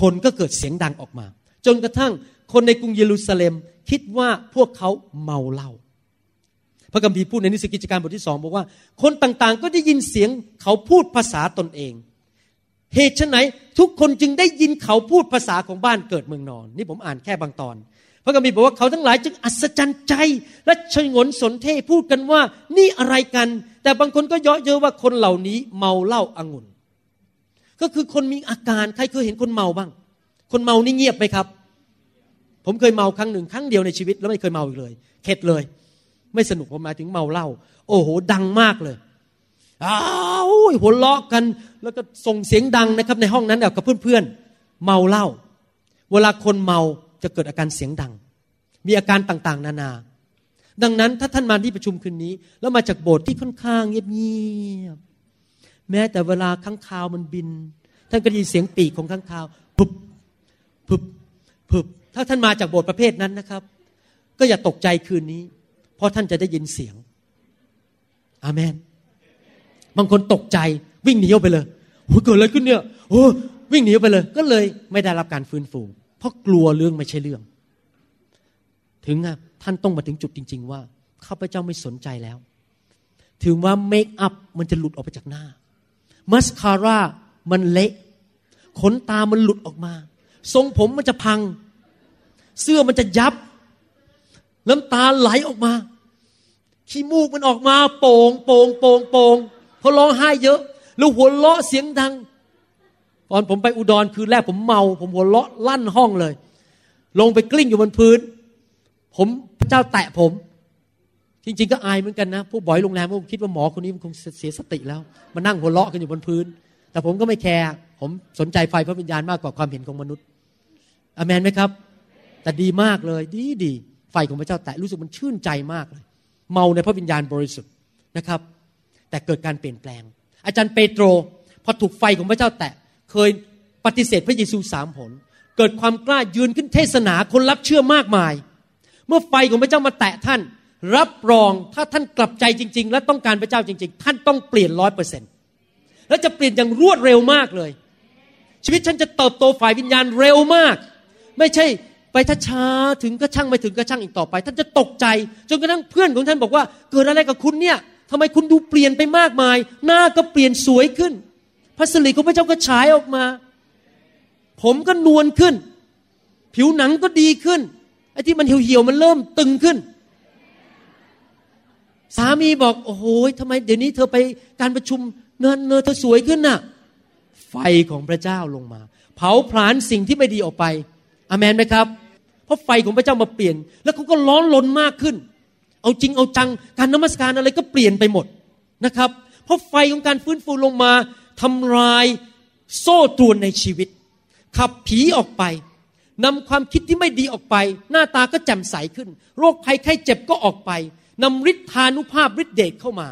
คนก็เกิดเสียงดังออกมา จนกระทั่งคนในกรุงเยรูซาเล็มคิดว่าพวกเขาเมาเหล้า ระคัมภีร์พูดในนิสกิจการบทที่สองบอกว่า คนต่างๆ ก็ได้ยินเสียงเขาพูดภาษาตนเอง เหตุฉไหนทุกคนจึงได้ยินเขาพูดภาษาของบ้านเกิดเมืองนอน นี่ผมอ่านแค่บางตอน พระคัมภีร์บอกว่าเขาทั้งหลายจึงอัศจรรย์ใจ และชงนสนเทพูดกันว่า นี่อะไรกัน แต่บางคนก็เยาะเย้ยว่าคนเหล่านี้เมาเหล้าอางุ่น ก็คือคนมีอาการใครเคยเห็นคนเมาบ้าง คนเมานี่เงียบไหมครับ ผมเคยเมาครั้งหนึ่งครั้งเดียวในชีวิตแล้วไม่เคยเมาอีกเลย เข็ดเลย ไม่สนุกผมหมายถึงเมาเหล้าโอ้โห ดังมากเลยอ้าวหัวเราะกัน แล้วก็ส่งเสียงดังนะครับ ในห้องนั้นกับเพื่อนๆเมาเหล้าเวลาคนเมาจะเกิดอาการเสียงดัง มีอาการต่างๆ นานา ดังนั้นถ้าท่านมาที่ประชุมคืนนี้ แล้วมาจากโบสถ์ที่ค่อนข้างเงียบๆแม้แต่เวลาข้างคาวมันบิน ท่านก็ได้ยินเสียงปีกของข้างคาวพุบพุบพุบถ้าท่านมาจากโบสถ์ประเภทนั้นนะครับ ก็อย่าตกใจคืนนี้ เพราะท่านจะได้ยินเสียง อาเมน บางคนตกใจวิ่งหนีออกไปเลยโอ้เกิดอะไรขึ้นเนี่ยโอ้วิ่งหนีออกไปเลย ก็เลยไม่ได้รับการฟื้นฟู เพราะกลัวเรื่องไม่ใช่เรื่อง ถึงท่านต้องมาถึงจุดจริง ๆ ว่าข้าพเจ้าไม่สนใจแล้ว ถึงว่าเมคอัพมันจะหลุดออกไปจากหน้ามัสคาร่ามันเละขนตามันหลุดออกมา ทรงผมมันจะพัง เสื้อมันจะยับ น้ำตาไหลออกมา ขี้มูกมันออกมา โป่งโป่งโป่งโป่งเพราะร้องไห้เยอะ แล้วหัวเราะเสียงดัง ตอนผมไปอุดรคืนแรกผมเมา ผมหัวเราะลั่นห้องเลย ลงไปกลิ้งอยู่บนพื้น ผมพระเจ้าแตะผม จริง ๆ ก็อายเหมือนกันนะ ผู้บอยโรงแรมก็คิดว่าหมอคนนี้มันคงเสียสติแล้ว มานั่งหัวเราะกันอยู่บนพื้น แต่ผมก็ไม่แคร์ ผมสนใจไฟพระวิญญาณมากกว่าความเห็นของมนุษย์อเมนไหมครับ แต่ดีมากเลย ดีดี ไฟของพระเจ้าแตะรู้สึกมันชื่นใจมากเลย เมาในพระวิญญาณบริสุทธิ์นะครับ แต่เกิดการเปลี่ยนแปลง อาจารย์เปโตรพอถูกไฟของพระเจ้าแตะเคยปฏิเสธพระเยซูสามผลเกิดความกล้ายืนขึ้นเทศนาคนรับเชื่อมากมาย เมื่อไฟของพระเจ้ามาแตะท่าน รับรองถ้าท่านกลับใจจริง ๆ และต้องการพระเจ้าจริง ๆ ท่านต้องเปลี่ยนร้อยเปอร์เซ็นต์และจะเปลี่ยนอย่างรวดเร็วมากเลย ชีวิตฉันจะเติบโตฝ่ายวิญญาณเร็วมาก ไม่ใช่ ไปถ้าช้าถึงก็ช่างไม่ถึงก็ช่างอีกต่อไป ท่านจะตกใจ จนกระทั่งเพื่อนของท่านบอกว่า เกิดอะไรกับคุณเนี่ยทำไมคุณดูเปลี่ยนไปมากมาย หน้าก็เปลี่ยนสวยขึ้น พระสิริของพระเจ้าก็ฉายออกมา ผมก็นวลขึ้น ผิวหนังก็ดีขึ้นไอ้ที่มันเหี่ยวๆมันเริ่มตึงขึ้น สามีบอกโอ้โหทำไมเดี๋ยวนี้เธอไปการประชุมเนินเนอเธอสวยขึ้นน่ะ ไฟของพระเจ้าลงมา เผาผลาญสิ่งที่ไม่ดีออกไปอเมนไหมครับ เพราะไฟของพระเจ้ามาเปลี่ยน แล้วเขาก็ร้อนลนมากขึ้น เอาจริงเอาจังการนมัสการอะไรก็เปลี่ยนไปหมดนะครับ เพราะไฟของการฟื้นฟูลงมาทำลายโซ่ตรวนในชีวิต ขับผีออกไปนำความคิดที่ไม่ดีออกไป หน้าตาก็แจ่มใสขึ้น โรคภัยไข้เจ็บก็ออกไปนำฤทธานุภาพฤทธิเดชเข้ามา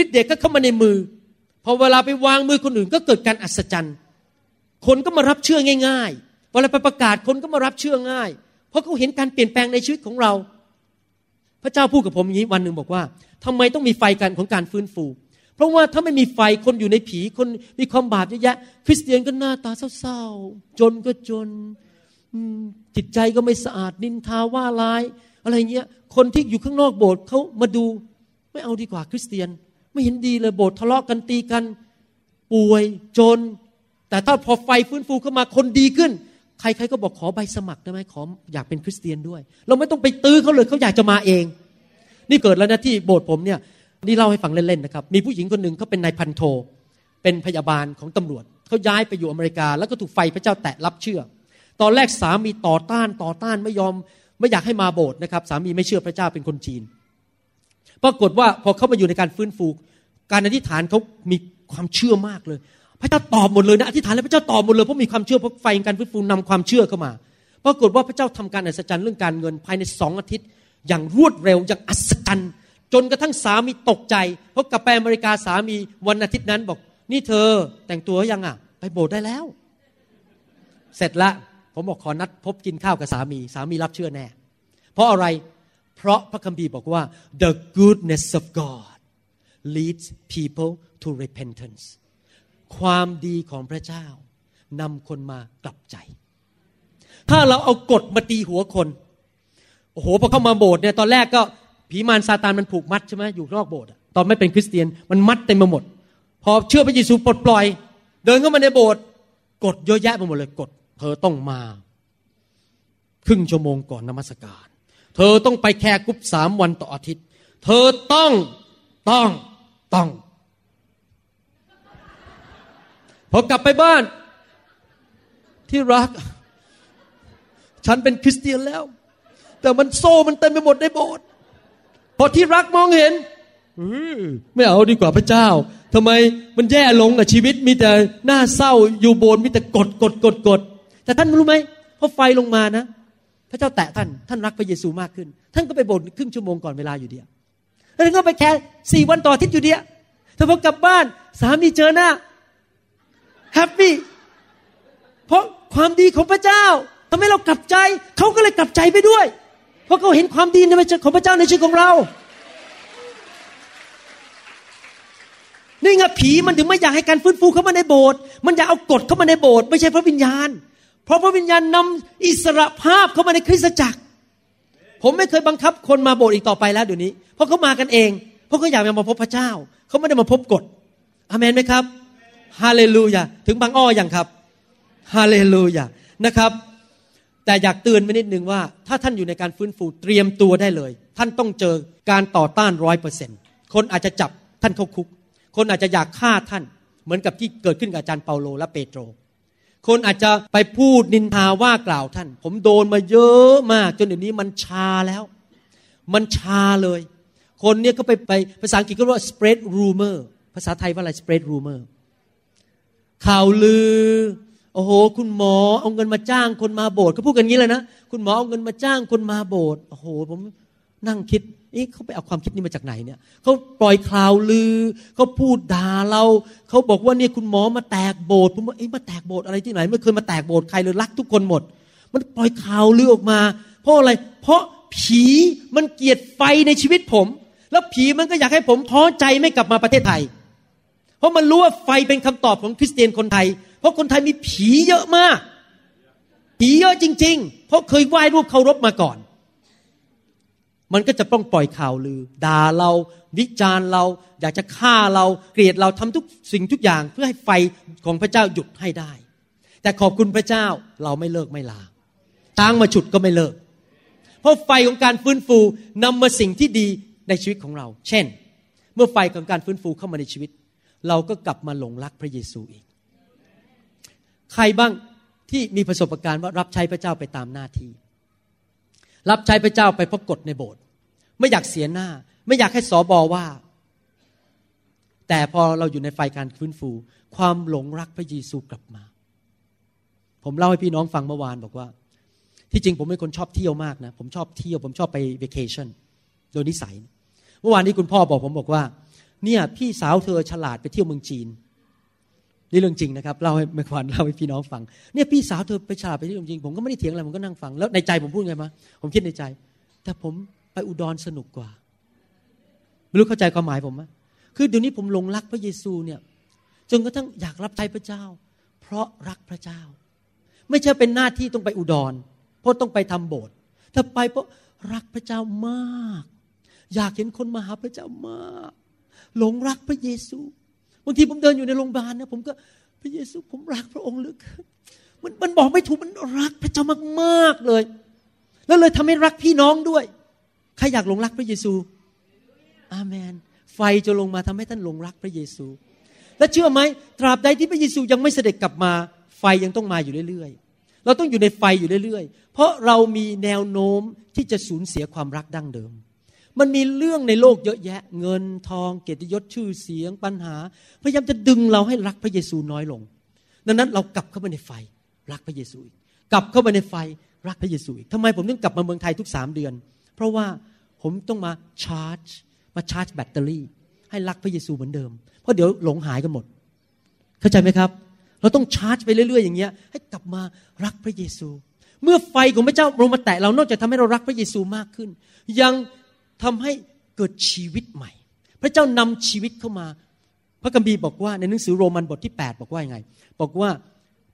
ฤทธิเดชก็เข้ามาในมือพอเวลาไปวางมือคนอื่นก็เกิดการอัศจรรย์ คนก็มารับเชื่อง่ายๆ วลาไปประกาศคนก็มารับเชื่อง่าย เพราะเขาเห็นการเปลี่ยนแปลงในชีวิตของเรา พระเจ้าพูดกับผมอย่างนี้วันหนึ่งบอกว่าทำไมต้องมีไฟกันของการฟื้นฟู เพราะว่าถ้าไม่มีไฟคนอยู่ในผีคนมีความบาปเยอะแยะ คริสเตียนก็หน้าตาเศร้าๆ จนก็จนจิตใจก็ไม่สะอาดนินทาว่าร้าย อะไรเงี้ย คนที่อยู่ข้างนอกโบสถ์เขามาดูไม่เอาดีกว่าคริสเตียน ไม่เห็นดีเลยโบสถ์ทะเลาะกันตีกันป่วยจน แต่ถ้าพอไฟฟื้นฟูเข้ามาคนดีขึ้น ใครๆก็บอกขอใบสมัครได้ไหมขออยากเป็นคริสเตียนด้วย เราไม่ต้องไปตื้อเขาเลยเขาอยากจะมาเอง นี่เกิดแล้วนะที่โบสถ์ผมเนี่ยนี่เล่าให้ฟังเล่นๆนะครับ มีผู้หญิงคนหนึ่งเขาเป็นนายพันโท เป็นพยาบาลของตำรวจเขาย้ายไปอยู่อเมริกา แล้วก็ถูกไฟพระเจ้าแตะรับเชื่อ ตอนแรกสามีต่อต้านต่อต้านไม่ยอมไม่อยากให้มาโบสถ์นะครับ สามีไม่เชื่อพระเจ้าเป็นคนจีน ปรากฏว่าพอเข้ามาอยู่ในการฟื้นฟู การอธิษฐานเขามีความเชื่อมากเลย พระเจ้าตอบหมดเลยนะอธิษฐานแล้วพระเจ้าตอบหมดเลยเพราะมีความเชื่อเพราะไฟการฟื้นฟูนำความเชื่อเข้ามาปรากฏว่าพระเจ้าทำการอัศจรรย์เรื่องการเงินภายในสองอาทิตย์ อย่างรวดเร็วอย่างอัศจรรย์จนกระทั่งสามีตกใจ เพราะกลับไปอเมริกาสามีวันอาทิตย์นั้นบอก นี่เธอแต่งตัวยังอะ ไปโบสถ์ได้แล้ว เสร็จละผมบอกขอนัดพบกินข้าวกับสามี สามีรับเชื่อแน่ เพราะอะไรเพราะพระคัมภีร์บอกว่า the goodness of God leads people to repentance ความดีของพระเจ้านำคนมากลับใจ ถ้าเราเอากฎมาตีหัวคน โอ้โหพอเข้ามาโบสถ์เนี่ยตอนแรกก็ผีมารซาตานมันผูกมัดใช่ไหมอยู่นอกโบสถ์ตอนไม่เป็นคริสเตียนมันมัดเต็มไปหมด พอเชื่อพระเยซูปลดปล่อย เดินเข้ามาในโบสถ์กฎเยอะแยะไปหมดเลยกฎเธอต้องมา ครึ่งชั่วโมงก่อนนมัสการ เธอต้องไปแค่กุ๊บสามวันต่ออาทิตย์ เธอต้องต้องต้อง พอกลับไปบ้าน ที่รัก ฉันเป็นคริสเตียนแล้ว แต่มันโซ่มันเต็มไปหมดในโบสถ์พอที่รักมองเห็นไม่เอาดีกว่าพระเจ้าทำไมมันแย่ลงกับชีวิตมีแต่หน้าเศร้าอยู่โบนมีแต่กดกดกดกดแต่ท่านรู้ไหมพอไฟลงมานะ พระเจ้าแตะท่านท่านรักพระเยซูมากขึ้น ท่านก็ไปโบสถ์ครึ่งชั่วโมงก่อนเวลาอยู่เดียวแล้วท่านก็ไปแค่สี่วันต่ออาทิตย์อยู่เดียวแต่พอกลับบ้านสามีเจอหน้า แฮปปี้เพราะความดีของพระเจ้าทำให้เรากลับใจเขาก็เลยกลับใจไปด้วย เพราะเขาเห็นความดีในของพระเจ้าในชีวิตของเรานี่ไงผีมันถึงไม่อยากให้การฟื้นฟูเข้ามาในโบสถ์มันอยากเอากฎเข้ามาในโบสถ์ไม่ใช่พระวิญญาณ เพราะพระวิญญาณนำอิสระภาพเข้ามาในคริสตจักร ผมไม่เคยบังคับคนมาโบสถ์อีกต่อไปแล้วเดี๋ยวนี้ เพราะเขามากันเอง เพราะเขาอยากมาพบพระเจ้า เขาไม่ได้มาพบกฎอเมนไหมครับ ฮาเลลูยาถึงบางอ้ออย่างครับฮาเลลูยานะครับ แต่อยากเตือนไว้นิดนึงว่า ถ้าท่านอยู่ในการฟื้นฟูเตรียมตัวได้เลย ท่านต้องเจอการต่อต้านร้อยเปอร์เซ็นต์คนอาจจะจับท่านเข้าคุก คนอาจจะอยากฆ่าท่าน เหมือนกับที่เกิดขึ้นกับอาจารย์เปาโลและเปโตร คนอาจจะไปพูดนินทาว่ากล่าวท่าน ผมโดนมาเยอะมาก จนเดี๋ยวนี้มันชาแล้ว มันชาเลย คนเนี่ยก็ไปไปภาษาอังกฤษก็เรียกว่า spread rumor ภาษาไทยว่าอะไร spread rumor ข่าวลือ โอ้โห คุณหมอเอาเงินมาจ้างคนมาโบสถ์เขาพูดกันงี้เลยนะ คุณหมอเอาเงินมาจ้างคนมาโบสถ์โอ้โห ผมนั่งคิดเอ๊ะเขาไปเอาความคิดนี้มาจากไหนเนี่ยเขาปล่อยข่าวลือเขาพูดด่าเราเขาบอกว่าเนี่ยคุณหมอมาแตกโบสถ์ผมว่าเอ๊ะมาแตกโบสถ์อะไรที่ไหนไม่เคยมาแตกโบสถ์ใครเลยรักทุกคนหมด มันปล่อยข่าวลือออกมา เพราะอะไร เพราะผีมันเกลียดไฟในชีวิตผม แล้วผีมันก็อยากให้ผมท้อใจไม่กลับมาประเทศไทย ราะมันรู้ว่าไฟเป็นคำตอบของคริสเตียนคนไทย เพราะคนไทยมีผีเยอะมาก ผีเยอะจริง ๆ เพราะเคยไหว้รูปเคารพมาก่อน มันก็จะต้องปล่อยข่าวลือด่าเรา วิจารณ์เรา อยากจะฆ่าเราเกลียดเราทำทุกสิ่งทุกอย่างเพื่อให้ไฟของพระเจ้าหยุดให้ได้ แต่ขอบคุณพระเจ้าเราไม่เลิกไม่ลาช้างมาฉุดก็ไม่เลิก เพราะไฟของการฟื้นฟูนำมาสิ่งที่ดีในชีวิตของเรา เช่น เมื่อไฟของการฟื้นฟูเข้ามาในชีวิต เราก็กลับมาหลงรักพระเยซูอีก ใครบ้างที่มีประสบการณ์ว่ารับใช้พระเจ้าไปตามหน้าที่ รับใช้พระเจ้าไปเพราะกฎในโบสถ์ไม่อยากเสียหน้า ไม่อยากให้สอบอว่า แต่พอเราอยู่ในไฟการฟื้นฟู ความหลงรักพระเยซูกลับมา ผมเล่าให้พี่น้องฟังเมื่อวานบอกว่า ที่จริงผมเป็นคนชอบเที่ยวมากนะ ผมชอบเที่ยว ผมชอบไปเวกเคชั่นโดยนิสัย เมื่อวานนี้คุณพ่อบอกผมบอกว่า เนี่ยพี่สาวเธอฉลาดไปเที่ยวเมืองจีนนี่เรื่องจริงนะครับเล่าให้เมื่อวานเล่าให้พี่น้องฟังเนี่ยพี่สาวเธอไปฉลาดไปเที่ยวเมืองจีนผมก็ไม่ได้เถียงอะไรผมก็นั่งฟังแล้วในใจผมพูดไงมาผมคิดในใจ แต่ผมไปอุดรสนุกกว่า ไม่รู้เข้าใจความหมายผมไหมคือเดี๋ยวนี้ผมหลงรักพระเยซูเนี่ยจนกระทั่งอยากรับใช้พระเจ้า เพราะรักพระเจ้า ไม่ใช่เป็นหน้าที่ต้องไปอุดร เพราะต้องไปทำโบสถ์ถ้าไปเพราะรักพระเจ้ามาก อยากเห็นคนมาหาพระเจ้ามาก หลงรักพระเยซูบางทีผมเดินอยู่ในโรงพยาบาลนะผมก็พระเยซูผมรักพระองค์เหลือเกินมันมันบอกไม่ถูกมันรักพระเจ้ามากๆเลย แล้วเลยทำให้รักพี่น้องด้วย ใครอยากหลงรักพระเยซู อาเมน ไฟจะลงมาทำให้ท่านหลงรักพระเยซู และเชื่อไหมตราบใดที่พระเยซูยังไม่เสด็จกลับมา ไฟยังต้องมาอยู่เรื่อยๆ เราต้องอยู่ในไฟอยู่เรื่อยๆ เพราะเรามีแนวโน้มที่จะสูญเสียความรักดั้งเดิม มันมีเรื่องในโลกเยอะแยะ เงินทองเกียรติยศชื่อเสียงปัญหา พยายามจะดึงเราให้รักพระเยซูน้อยลง ดังนั้นเรากลับเข้าไปในไฟ รักพระเยซูอีก กลับเข้าไปในไฟรักพระเยซูอีกทำไมผมต้องกลับมาเมืองไทยทุกสามเดือน เพราะว่าผมต้องมาชาร์จ มาชาร์จแบตเตอรี่ ให้รักพระเยซูเหมือนเดิม เพราะเดี๋ยวหลงหายกันหมด เข้าใจไหมครับ เราต้องชาร์จไปเรื่อย ๆ อย่างเงี้ย ให้กลับมารักพระเยซู เมื่อไฟของพระเจ้าลงมาแตะเรา นอกจากทำให้เรารักพระเยซูมากขึ้น ยัง ทำให้เกิดชีวิตใหม่ พระเจ้านำชีวิตเข้ามา พระกัมภีร์บอกว่าในหนังสือโรมันบทที่ 8 บอกว่ายังไง บอกว่า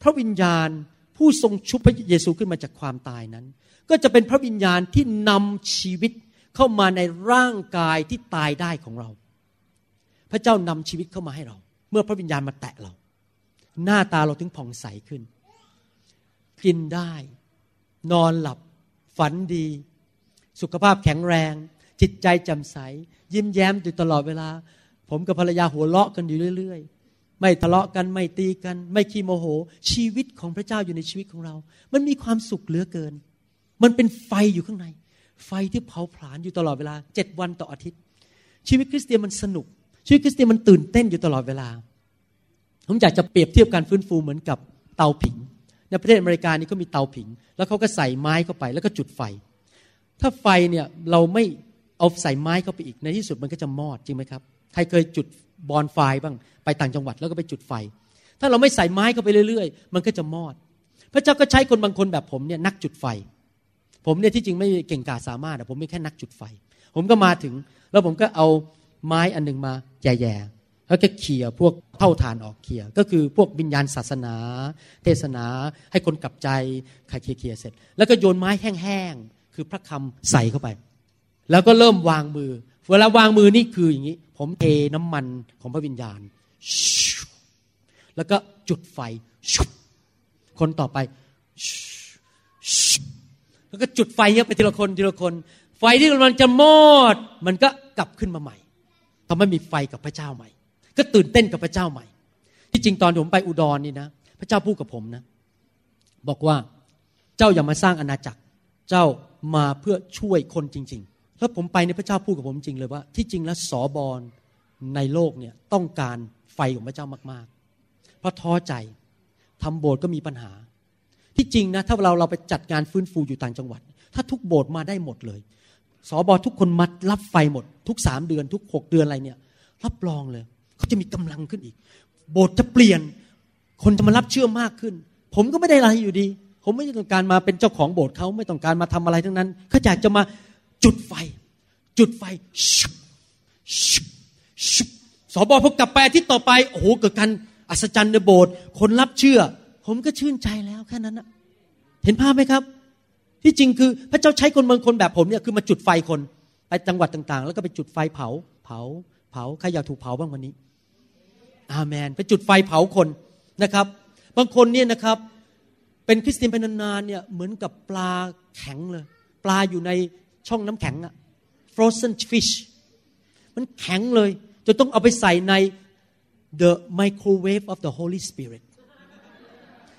พระวิญญาณผู้ทรงชุบพระเยซูขึ้นมาจากความตายนั้น ก็จะเป็นพระวิญญาณที่นำชีวิตเข้ามาในร่างกายที่ตายได้ของเรา พระเจ้านำชีวิตเข้ามาให้เรา เมื่อพระวิญญาณมาแตะเรา หน้าตาเราถึงผ่องใสขึ้น กินได้ นอนหลับ ฝันดี สุขภาพแข็งแรง จิตใจแจ่มใส ยิ้มแย้มอยู่ตลอดเวลา ผมกับภรรยาหัวเราะกันอยู่เรื่อย ๆ ไม่ทะเลาะกันไม่ตีกัน ไม่ขี้โมโห ชีวิตของพระเจ้าอยู่ในชีวิตของเรา มันมีความสุขเหลือเกิน มันเป็นไฟอยู่ข้างใน ไฟที่เผาผลาญอยู่ตลอดเวลาเจ็ดวันต่ออาทิตย์ ชีวิตคริสเตียนมันสนุก ชีวิตคริสเตียนมันตื่นเต้นอยู่ตลอดเวลา ผมอยากจะเปรียบเทียบการฟื้นฟูเหมือนกับเตาผิงในประเทศอเมริกานี่ก็มีเตาผิง แล้วเขาก็ใส่ไม้เข้าไป แล้วก็จุดไฟ ถ้าไฟเนี่ยเราไม่ เอาใส่ไม้เข้าไปอีกในที่สุดมันก็จะมอดจริงไหมครับ ใครเคยจุดบอนไฟบ้างไปต่างจังหวัดแล้วก็ไปจุดไฟ ถ้าเราไม่ใส่ไม้เข้าไปเรื่อย ๆ มันก็จะมอด พระเจ้าก็ใช้คนบางคนแบบผมเนี่ยนักจุดไฟ ผมเนี่ยที่จริงไม่เก่งกาสามารถผมไม่แค่นักจุดไฟ ผมก็มาถึง แล้วผมก็เอาไม้อันหนึ่งมาแย่ๆแล้วก็เขี่ยพวกเท่าฐานออกเขี่ยก็คือพวกวิญญาณศาสนา เทศนา ให้คนกลับใจใครเขี่ยๆเสร็จ แล้วก็โยนไม้แห้งๆคือพระคำใส่เข้าไป แล้วก็เริ่มวางมือ เวลาวางมือนี่คืออย่างนี้ ผมเทน้ำมันของพระวิญญาณ แล้วก็จุดไฟ คนต่อไป แล้วก็จุดไฟเงี้ยไปทีละคนทีละคน ไฟที่กำลังจะมอด มันก็กลับขึ้นมาใหม่ทำให้มีไฟกับพระเจ้าใหม่ ก็ตื่นเต้นกับพระเจ้าใหม่ ที่จริงตอนผมไปอุดรนี่นะ พระเจ้าพูดกับผมนะ บอกว่าเจ้าอย่ามาสร้างอาณาจักร เจ้ามาเพื่อช่วยคนจริง แล้วผมไปในพระเจ้าพูดกับผมจริงเลยว่า ที่จริงแล้วสอบอลในโลกเนี่ยต้องการไฟของพระเจ้ามากๆ เพราะท้อใจทำโบสถ์ก็มีปัญหา ที่จริงนะถ้าเราเราไปจัดงานฟื้นฟูอยู่ต่างจังหวัด ถ้าทุกโบสถ์มาได้หมดเลยสอบอทุกคนมัดรับไฟหมด ทุกสามเดือนทุกหกเดือนอะไรเนี่ย รับรองเลยเขาจะมีกำลังขึ้นอีก โบสถ์จะเปลี่ยน คนจะมารับเชื่อมากขึ้น ผมก็ไม่ได้อะไรอยู่ดี ผมไม่ต้องการมาเป็นเจ้าของโบสถ์เขาไม่ต้องการมาทำอะไรทั้งนั้นเขาอยากจะมา จุดไฟ จุดไฟชุบชุบชุบสอบอพอกลับไปอาทิตย์ต่อไปโอ้โหเกิดการอัศจรรย์ในโบสถ์คนรับเชื่อ ผมก็ชื่นใจแล้วแค่นั้นนะเห็นภาพไหมครับ ที่จริงคือพระเจ้าใช้คนบางคนแบบผมเนี่ยคือมาจุดไฟคนไปจังหวัดต่างๆ แล้วก็ไปจุดไฟเผา เผา เผาใครอยากถูกเผาบ้างวันนี้ อาเมน ไปจุดไฟเผาคนนะครับ บางคนเนี่ยนะครับเป็นคริสเตียนเป็นนานๆเนี่ยเหมือนกับปลาแข็งเลย ปลาอยู่ใน ช่องน้ำแข็งอะ frozen fish มันแข็งเลยจนต้องเอาไปใส่ใน the microwave of the Holy Spirit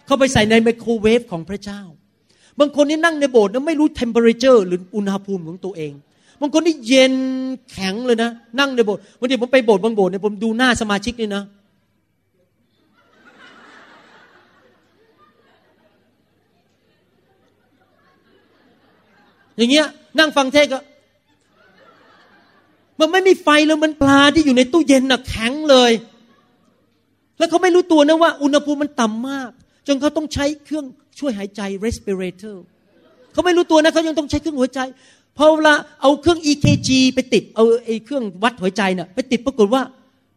เข้าไปใส่ในไมโครเวฟของพระเจ้า บางคนนี่นั่งในโบสถ์แล้วไม่รู้ temperature หรืออุณหภูมิของตัวเอง บางคนนี่เย็นแข็งเลยนะ นั่งในโบสถ์วันนี้ผมไปโบสถ์บางโบสถ์เนี่ยผมดูหน้าสมาชิกนี่นะอย่างเงี้ย นั่งฟังเทศก็ มันไม่มีไฟแล้วมันปลาที่อยู่ในตู้เย็นน่ะแข็งเลย แล้วเขาไม่รู้ตัวนะว่า อุณหภูมิมันต่ำมาก จนเขาต้องใช้เครื่องช่วยหายใจ respirator เขาไม่รู้ตัวนะเขายังต้องใช้เครื่องหัวใจพอเวลาเอาเครื่อง EKG ไปติดเอาไอ้เครื่องวัดหัวใจเนี่ยไปติดปรากฏว่า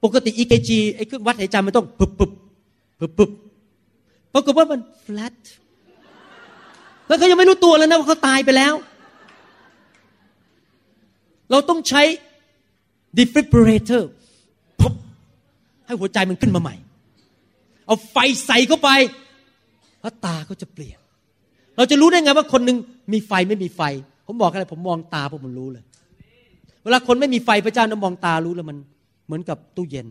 ปกติ EKG ไอ้เครื่องวัดหายใจมันต้องปึ๊บปึ๊บปึ๊บปึ๊บปรากฏว่ามัน flat แล้วเขายังไม่รู้ตัวเลยนะว่าเขาตายไปแล้ว เราต้องใช้ defibrillator ปุ๊บให้หัวใจมันขึ้นมาใหม่ เอาไฟใส่เข้าไปแล้วตาก็จะเปลี่ยน เราจะรู้ได้ไงว่าคนหนึ่งมีไฟไม่มีไฟ ผมบอกอะไรผมมองตาผมมันรู้เลย เวลาคนไม่มีไฟพระเจ้านะมองตารู้แล้วมันเหมือนกับตู้เย็น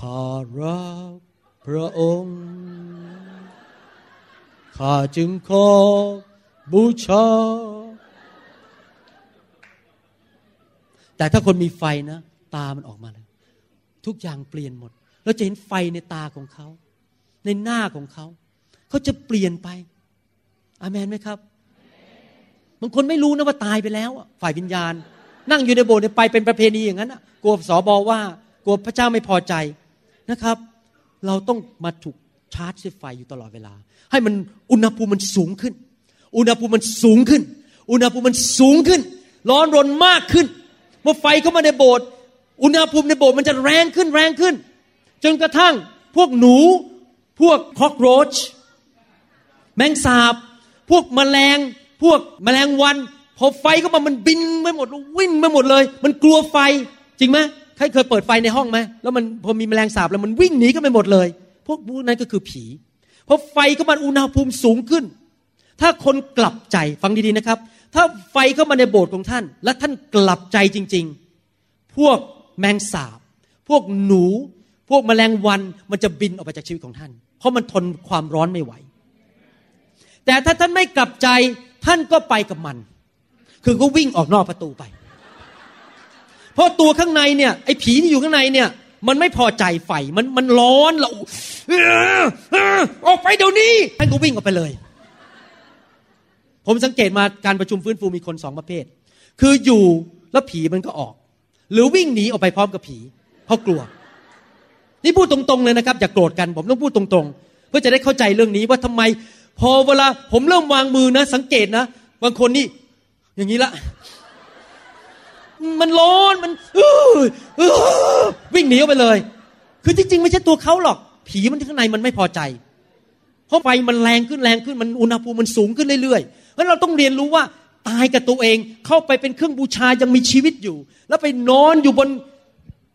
ข้ารักพระองค์ ข้าจึงขอบูชา แต่ถ้าคนมีไฟนะ ตามันออกมาเลยทุกอย่างเปลี่ยนหมด เราจะเห็นไฟในตาของเขา ในหน้าของเขา เขาจะเปลี่ยนไป อาเมนไหมครับ บางคนไม่รู้นะว่าตายไปแล้ว ฝ่ายวิญญาณ นั่งอยู่ในโบสถ์ไปเป็นประเพณีอย่างนั้นกลัวสอบอว่ากลัวพระเจ้าไม่พอใจนะครับ เราต้องมาถูก ชาร์จด้วยไฟอยู่ตลอดเวลา ให้มันอุณหภูมิมันสูงขึ้น อุณหภูมิมันสูงขึ้น อุณหภูมิมันสูงขึ้น ร้อนรนมากขึ้น เมื่อไฟเข้ามาในโบสถ์อุณหภูมิในโบสถ์มันจะแรงขึ้นแรงขึ้น จนกระทั่งพวกหนูพวกคอกโรช แมงสาบ พวกแมลง พวกแมลงวันพอไฟเข้ามามันบินไปหมดวิ่งไปหมดเลย มันกลัวไฟจริงไหมใครเคยเปิดไฟในห้องไหมแล้วมันพอมีแมลงสาบแล้วมันวิ่งหนีกันไปหมดเลย พวกพวกนั้นก็คือผี เพอไฟเข้ามาอุณหภูมิสูงขึ้น ถ้าคนกลับใจฟังดีๆนะครับ ถ้าไฟเข้ามาในโบสถ์ของท่าน และท่านกลับใจจริง ๆ พวกแมงสาบ พวกหนู พวกแมลงวันมันจะบินออกไปจากชีวิตของท่าน เพราะมันทนความร้อนไม่ไหว แต่ถ้าท่านไม่กลับใจท่านก็ไปกับมัน คือก็วิ่งออกนอกประตูไป เพราะตัวข้างในเนี่ยไอ้ผีที่อยู่ข้างในเนี่ย มันไม่พอใจไฟมันมันร้อนเราออกไปเดี๋ยวนี้ท่านก็วิ่งออกไปเลย ผมสังเกตมาการประชุมฟื้นฟูมีคนสองประเภท คืออยู่แล้วผีมันก็ออก หรือวิ่งหนีออกไปพร้อมกับผี เพราะกลัว นี่พูดตรงๆเลยนะครับ อย่ากโกรธกัน ผมต้องพูดตรงๆ เพื่อจะได้เข้าใจเรื่องนี้ว่าทำไม พอเวลาผมเริ่มวางมือนะ สังเกตนะบางคนนี่อย่างนี้ละ มันร้อนมันวิ่งหนีออกไปเลย คือจริงๆไม่ใช่ตัวเขาหรอก ผีมันข้างในมันไม่พอใจ เพราะไฟมันแรงขึ้นแรงขึ้นมันอุณหภูมิมันสูงขึ้นเรื่อยๆเพราะเราต้องเรียนรู้ว่าตายกับตัวเองเข้าไปเป็นเครื่องบูชายังมีชีวิตอยู่ แล้วไปนอนอยู่บน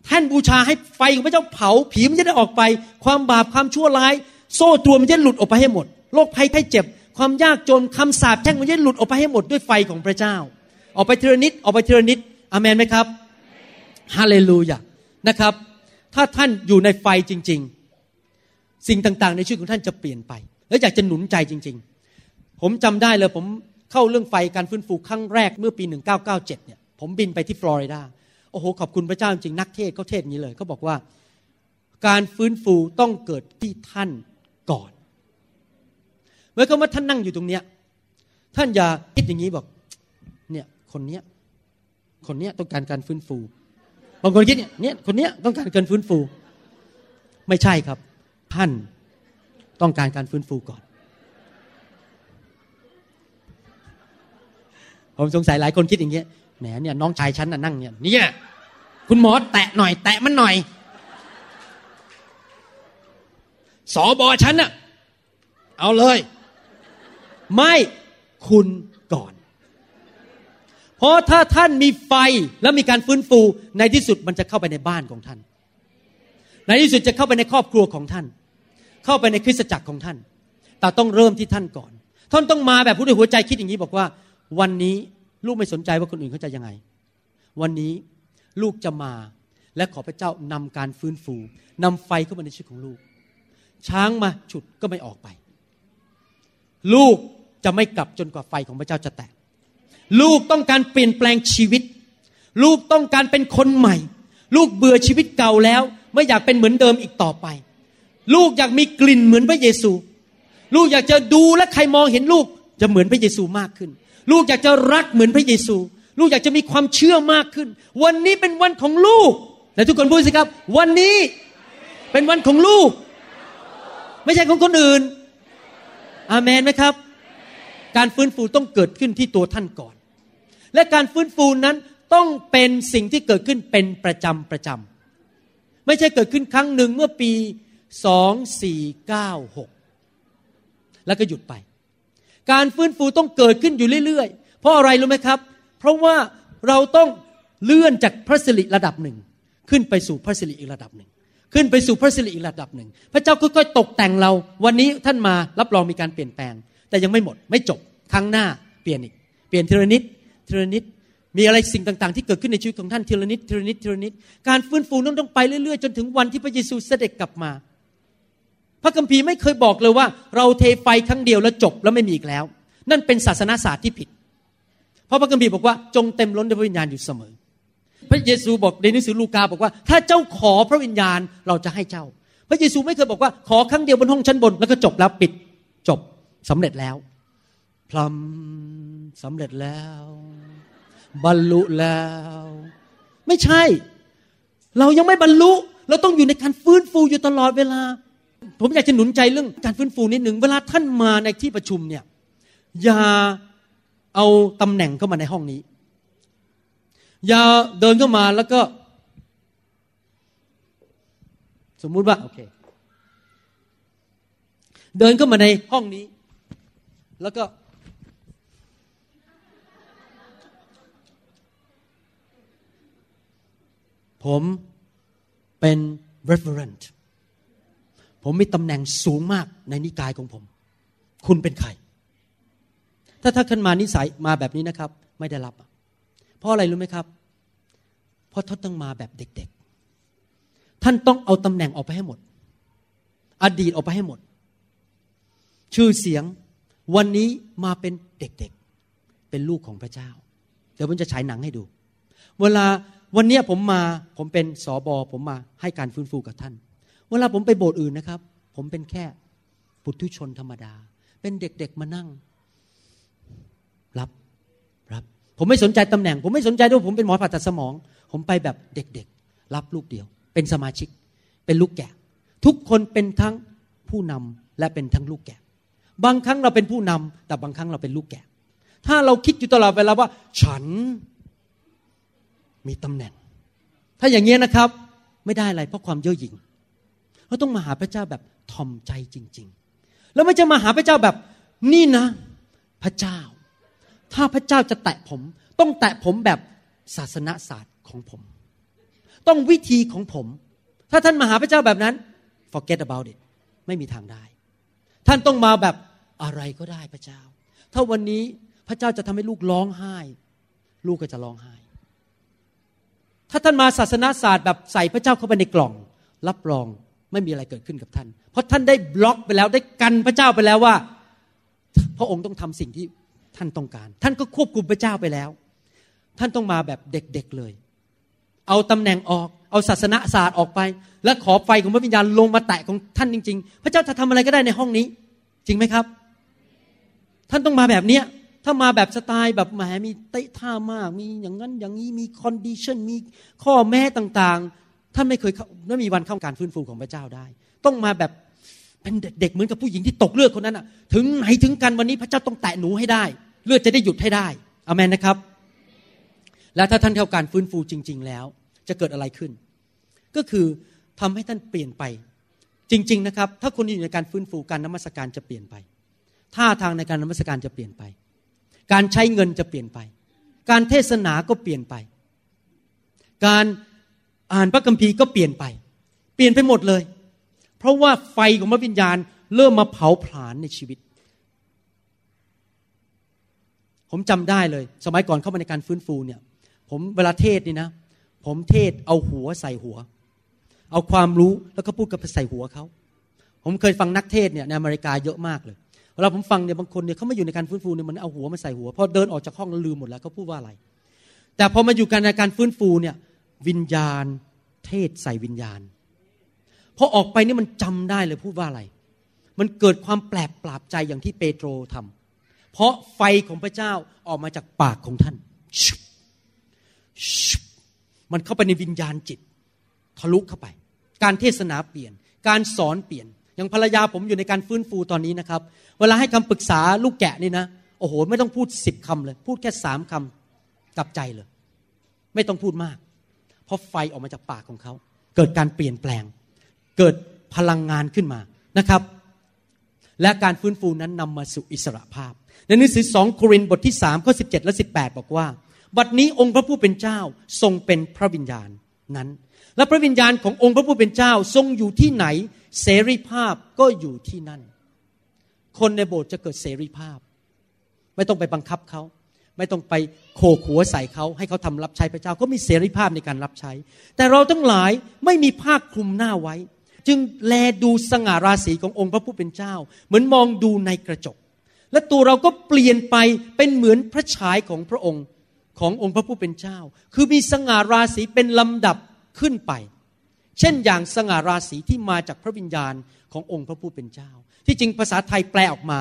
แท่นบูชาให้ไฟของพระเจ้าเผา ผีมันจะได้ออกไป ความบาปความชั่วร้าย โซ่ตัวมันจะหลุดออกไปให้หมดโรคภัยไข้เจ็บ ความยากจนคำสาปแช่งมันจะหลุดออกไปให้หมดด้วยไฟของพระเจ้า ออกไปเทรนิดออกไปเทรนิด อเมนไหมครับฮาเลลูยานะครับ ถ้าท่านอยู่ในไฟจริง ๆ สิ่งต่างๆ ในชีวิตของท่านจะเปลี่ยนไป และอยากจะหนุนใจจริง ๆ ผมจำได้เลยผมเข้าเรื่องไฟการฟื้นฟูครั้งแรกเมื่อปี 1997 เนี่ย ผมบินไปที่ฟลอริดาโอ้โห ขอบคุณพระเจ้าจริงนักเทศเขาเทศนี้เลยเขาบอกว่าการฟื้นฟูต้องเกิดที่ท่านก่อนเมื่อเขาว่าท่านนั่งอยู่ตรงเนี้ยท่านอย่าคิดอย่างนี้บอกเนี่ยคนเนี้ย คนเนี้ยต้องการการฟื้นฟูบางคนคิดเนี่ยเนี่ยคนเนี้ยต้องการการฟื้นฟู ไม่ใช่ครับ ท่านต้องการการฟื้นฟูก่อน ผมสงสัยหลายคนคิดอย่างเงี้ยแหมเนี่ยน้องชายฉันน่ะนั่งเนี่ยเนี่ยคุณหมอแตะหน่อย แตะมันหน่อยสอบอฉันน่ะเอาเลย ไม่คุณ เพราะถ้าท่านมีไฟแล้วมีการฟื้นฟูในที่สุดมันจะเข้าไปในบ้านของท่าน ในที่สุดจะเข้าไปในครอบครัวของท่าน เข้าไปในคริสตจักรของท่าน แต่ต้องเริ่มที่ท่านก่อน ท่านต้องมาแบบผู้ด้วยหัวใจคิดอย่างนี้บอกว่า วันนี้ลูกไม่สนใจว่าคนอื่นเขาจะยังไง วันนี้ลูกจะมาและขอพระเจ้านำการฟื้นฟูนำไฟเข้ามาในชีวิตของลูก ช้างมาฉุดก็ไม่ออกไป ลูกจะไม่กลับจนกว่าไฟของพระเจ้าจะแตก ลูกต้องการเปลี่ยนแปลงชีวิต ลูกต้องการเป็นคนใหม่ ลูกเบื่อชีวิตเก่าแล้ว ไม่อยากเป็นเหมือนเดิมอีกต่อไป ลูกอยากมีกลิ่นเหมือนพระเยซู ลูกอยากจะดูและใครมองเห็นลูกจะเหมือนพระเยซูมากขึ้น ลูกอยากจะรักเหมือนพระเยซู ลูกอยากจะมีความเชื่อมากขึ้น วันนี้เป็นวันของลูกและทุกคนพูดสิครับ วันนี้เป็นวันของลูก ไม่ใช่ของคนอื่น อาเมนไหมครับ การฟื้นฟูต้องเกิดขึ้นที่ตัวท่านก่อน และการฟื้นฟูนั้นต้องเป็นสิ่งที่เกิดขึ้นเป็นประจำประจำไม่ใช่เกิดขึ้นครั้งหนึ่งเมื่อปีสองสี่เก้าหกแล้วก็หยุดไป การฟื้นฟูต้องเกิดขึ้นอยู่เรื่อยๆ เพราะอะไรรู้ไหมครับ เพราะว่าเราต้องเลื่อนจากพระสิริระดับหนึ่ง ขึ้นไปสู่พระสิริอีกระดับหนึ่ง ขึ้นไปสู่พระสิริอีกระดับหนึ่ง พระเจ้าค่อยๆตกแต่งเรา วันนี้ท่านมารับรองมีการเปลี่ยนแปลง แต่ยังไม่หมดไม่จบครั้งหน้าเปลี่ยนอีก เปลี่ยนทีละนิด ทีละนิดมีอะไรสิ่งต่าง ๆ ที่เกิดขึ้นในชีวิตของท่านทีละนิดทีละนิดทีละนิดการฟื้นฟูนั้นต้องไปเรื่อย ๆ จนถึงวันที่พระเยซูเสด็จกลับมา พระคัมภีร์ไม่เคยบอกเลยว่า เราเทไฟครั้งเดียวแล้วจบแล้วไม่มีอีกแล้ว นั่นเป็นศาสนาศาสตร์ที่ผิด เพราะพระคัมภีร์บอกว่าจงเต็มล้นด้วยพระวิญญาณอยู่เสมอ พระเยซูบอกในหนังสือลูกาบอกว่า ถ้าเจ้าขอพระวิญญาณเราจะให้เจ้า พระเยซูไม่เคยบอกว่าขอครั้งเดียวบนห้องชั้นบนแล้วก็จบแล้วปิดจบสำเร็จแล้วพลัม สำเร็จแล้ว บรรลุแล้ว ไม่ใช่ เรายังไม่บรรลุ เราต้องอยู่ในการฟื้นฟูอยู่ตลอดเวลา ผมอยากจะหนุนใจเรื่องการฟื้นฟูนิดหนึ่งเวลาท่านมาในที่ประชุมเนี่ยอย่าเอาตำแหน่งเข้ามาในห้องนี้ อย่าเดินเข้ามาแล้วก็ สมมุติว่าโอเคเดินเข้ามาในห้องนี้ แล้วก็ ผมเป็น reverend ผมมีตำแหน่งสูงมากในนิกายของผม คุณเป็นใคร ถ้าถ้าท่านมานิสัยมาแบบนี้นะครับ ไม่ได้รับ เพราะอะไรรู้ไหมครับ เพราะท่านต้องมาแบบเด็กๆ ท่านต้องเอาตำแหน่งออกไปให้หมด อดีตออกไปให้หมด ชื่อเสียงวันนี้มาเป็นเด็กๆ เป็นลูกของพระเจ้า เดี๋ยวผมจะฉายหนังให้ดู เวลา วันนี้ผมมาผมเป็นสอบอผมมาให้การฟื้นฟูกับท่าน เวลาผมไปโบสถ์อื่นนะครับ ผมเป็นแค่ปุถุชนธรรมดา เป็นเด็กๆมานั่ง รับรับ ผมไม่สนใจตำแหน่ง ผมไม่สนใจด้วยผมเป็นหมอผ่าตัดสมอง ผมไปแบบเด็กๆ รับลูกเดียว เป็นสมาชิก เป็นลูกแกะ ทุกคนเป็นทั้งผู้นำและเป็นทั้งลูกแกะ บางครั้งเราเป็นผู้นำแต่บางครั้งเราเป็นลูกแกะ ถ้าเราคิดอยู่ตลอดเวลาว่า ฉัน มีตำแหน่ง ถ้าอย่างเงี้ยนะครับ ไม่ได้อะไรเพราะความเย่อหยิ่งเราต้องมาหาพระเจ้าแบบทอมใจจริง ๆ แล้วไม่จะมาหาพระเจ้าแบบนี่นะ พระเจ้า ถ้าพระเจ้าจะแตะผม ต้องแตะผมแบบศาสนาศาสตร์ของผม ต้องวิธีของผม ถ้าท่านมาหาพระเจ้าแบบนั้น forget about it ไม่มีทางได้ ท่านต้องมาแบบอะไรก็ได้พระเจ้า ถ้าวันนี้พระเจ้าจะทำให้ลูกร้องไห้ ลูกก็จะร้องไห้ ถ้าท่านมาศาสนาศาสตร์แบบใส่พระเจ้าเข้าไปในกล่อง รับรองไม่มีอะไรเกิดขึ้นกับท่าน เพราะท่านได้บล็อกไปแล้วได้กันพระเจ้าไปแล้วว่า พระองค์ต้องทำสิ่งที่ท่านต้องการ ท่านก็ควบคุมพระเจ้าไปแล้ว ท่านต้องมาแบบเด็กๆเลย เอาตำแหน่งออกเอาศาสนาศาสตร์ออกไป และขอไฟของพระวิญญาณลงมาแตะของท่านจริง ๆ พระเจ้าจะทำอะไรก็ได้ในห้องนี้ จริงไหมครับ ท่านต้องมาแบบเนี้ย ถ้ามาแบบสไตล์แบบแหมมีเตะท่ามาก มีอย่างนั้นอย่างนี้มี condition มีข้อแม้ต่างๆ ท่านไม่เคยไม่มีวันเข้าการฟื้นฟูของพระเจ้าได้ ต้องมาแบบเป็นเด็กๆเหมือนกับผู้หญิงที่ตกเลือดคนนั้นอะ ถึงไหนถึงกันวันนี้พระเจ้าต้องแตะหนูให้ได้ เลือดจะได้หยุดให้ได้อเมนนะครับ และถ้าท่านเข้าการฟื้นฟูจริง ๆ แล้ว จะเกิดอะไรขึ้น ก็คือทำให้ท่านเปลี่ยนไป จริง ๆ นะครับ ถ้าคนอยู่ในการฟื้นฟูการนมัสการจะเปลี่ยนไปท่าทางในการนมัสการจะเปลี่ยนไป การใช้เงินจะเปลี่ยนไป การเทศนาก็เปลี่ยนไป การอ่านพระคัมภีร์ก็เปลี่ยนไป เปลี่ยนไปหมดเลย เพราะว่าไฟของพระวิญญาณเริ่มมาเผาผลาญในชีวิต ผมจำได้เลย สมัยก่อนเข้ามาในการฟื้นฟูเนี่ยผมเวลาเทศนี่นะ ผมเทศเอาหัวใส่หัว เอาความรู้แล้วก็พูดกับใส่หัวเขา ผมเคยฟังนักเทศเนี่ยในอเมริกาเยอะมากเลย เวลาผมฟังเนี่ยบางคนเนี่ยเขาไม่อยู่ในการฟื้นฟูเนี่ยมันเอาหัวมาใส่หัวพอเดินออกจากห้องแล้วลืมหมดแล้วเขาพูดว่าอะไร แต่พอมาอยู่กันในการฟื้นฟูเนี่ยวิญญาณเทศใส่วิญญาณพอออกไปนี่มันจำได้เลยพูดว่าอะไร มันเกิดความแปลกปราบใจอย่างที่เปโตรทำเพราะไฟของพระเจ้าออกมาจากปากของท่าน มันเข้าไปในวิญญาณจิตทะลุเข้าไป การเทศนาเปลี่ยน การสอนเปลี่ยน อย่างภรรยาผมอยู่ในการฟื้นฟูตอนนี้นะครับ เวลาให้คำปรึกษาลูกแกะนี่นะ โอ้โห ไม่ต้องพูดสิบคำเลย พูดแค่สามคำกับใจเลย ไม่ต้องพูดมาก เพราะไฟออกมาจากปากของเขา เกิดการเปลี่ยนแปลง เกิดพลังงานขึ้นมานะครับ และการฟื้นฟูนั้นนำมาสู่อิสระภาพ ในหนังสือสองโครินธ์บทที่สามข้อสิบเจ็ดและสิบแปดบอกว่า บัดนี้องค์พระผู้เป็นเจ้าทรงเป็นพระวิญญาณนั้น และพระวิญญาณขององค์พระผู้เป็นเจ้าทรงอยู่ที่ไหน เสรีภาพก็อยู่ที่นั่น คนในโบสถ์จะเกิดเสรีภาพ ไม่ต้องไปบังคับเขา ไม่ต้องไปโขกหัวใส่เขา ให้เขาทำรับใช้พระเจ้าก็มีเสรีภาพในการรับใช้ แต่เราทั้งหลายไม่มีผ้าคลุมหน้าไว้ จึงแลดูสง่าราศีขององค์พระผู้เป็นเจ้า เหมือนมองดูในกระจก และตัวเราก็เปลี่ยนไปเป็นเหมือนพระฉายของพระองค์ขององค์พระผู้เป็นเจ้า คือมีสง่าราศีเป็นลำดับ ขึ้นไป เช่นอย่างสง่าราศีที่มาจากพระวิญญาณขององค์พระผู้เป็นเจ้า ที่จริงภาษาไทยแปลออกมา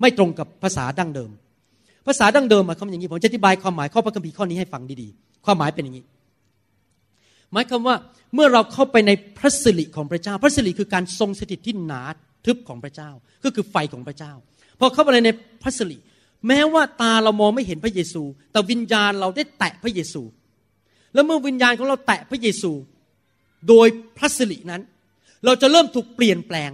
ไม่ตรงกับภาษาดั้งเดิม ภาษาดั้งเดิมหมายความอย่างนี้ผมจะอธิบายความหมายข้อพระคัมภีร์ข้อนี้ให้ฟังดีๆ ความหมายเป็นอย่างนี้ หมายความว่าเมื่อเราเข้าไปในพระสิริของพระเจ้า พระสิริคือการทรงสถิตที่หนาทึบของพระเจ้า ก็คือไฟของพระเจ้าพอเข้าไปในพระสิริแม้ว่าตาเรามองไม่เห็นพระเยซู แต่วิญญาณเราได้แตะพระเยซู แล้วเมื่อวิญญาณของเราแตะพระเยซู โดยพระสิรินั้น เราจะเริ่มถูกเปลี่ยนแปลง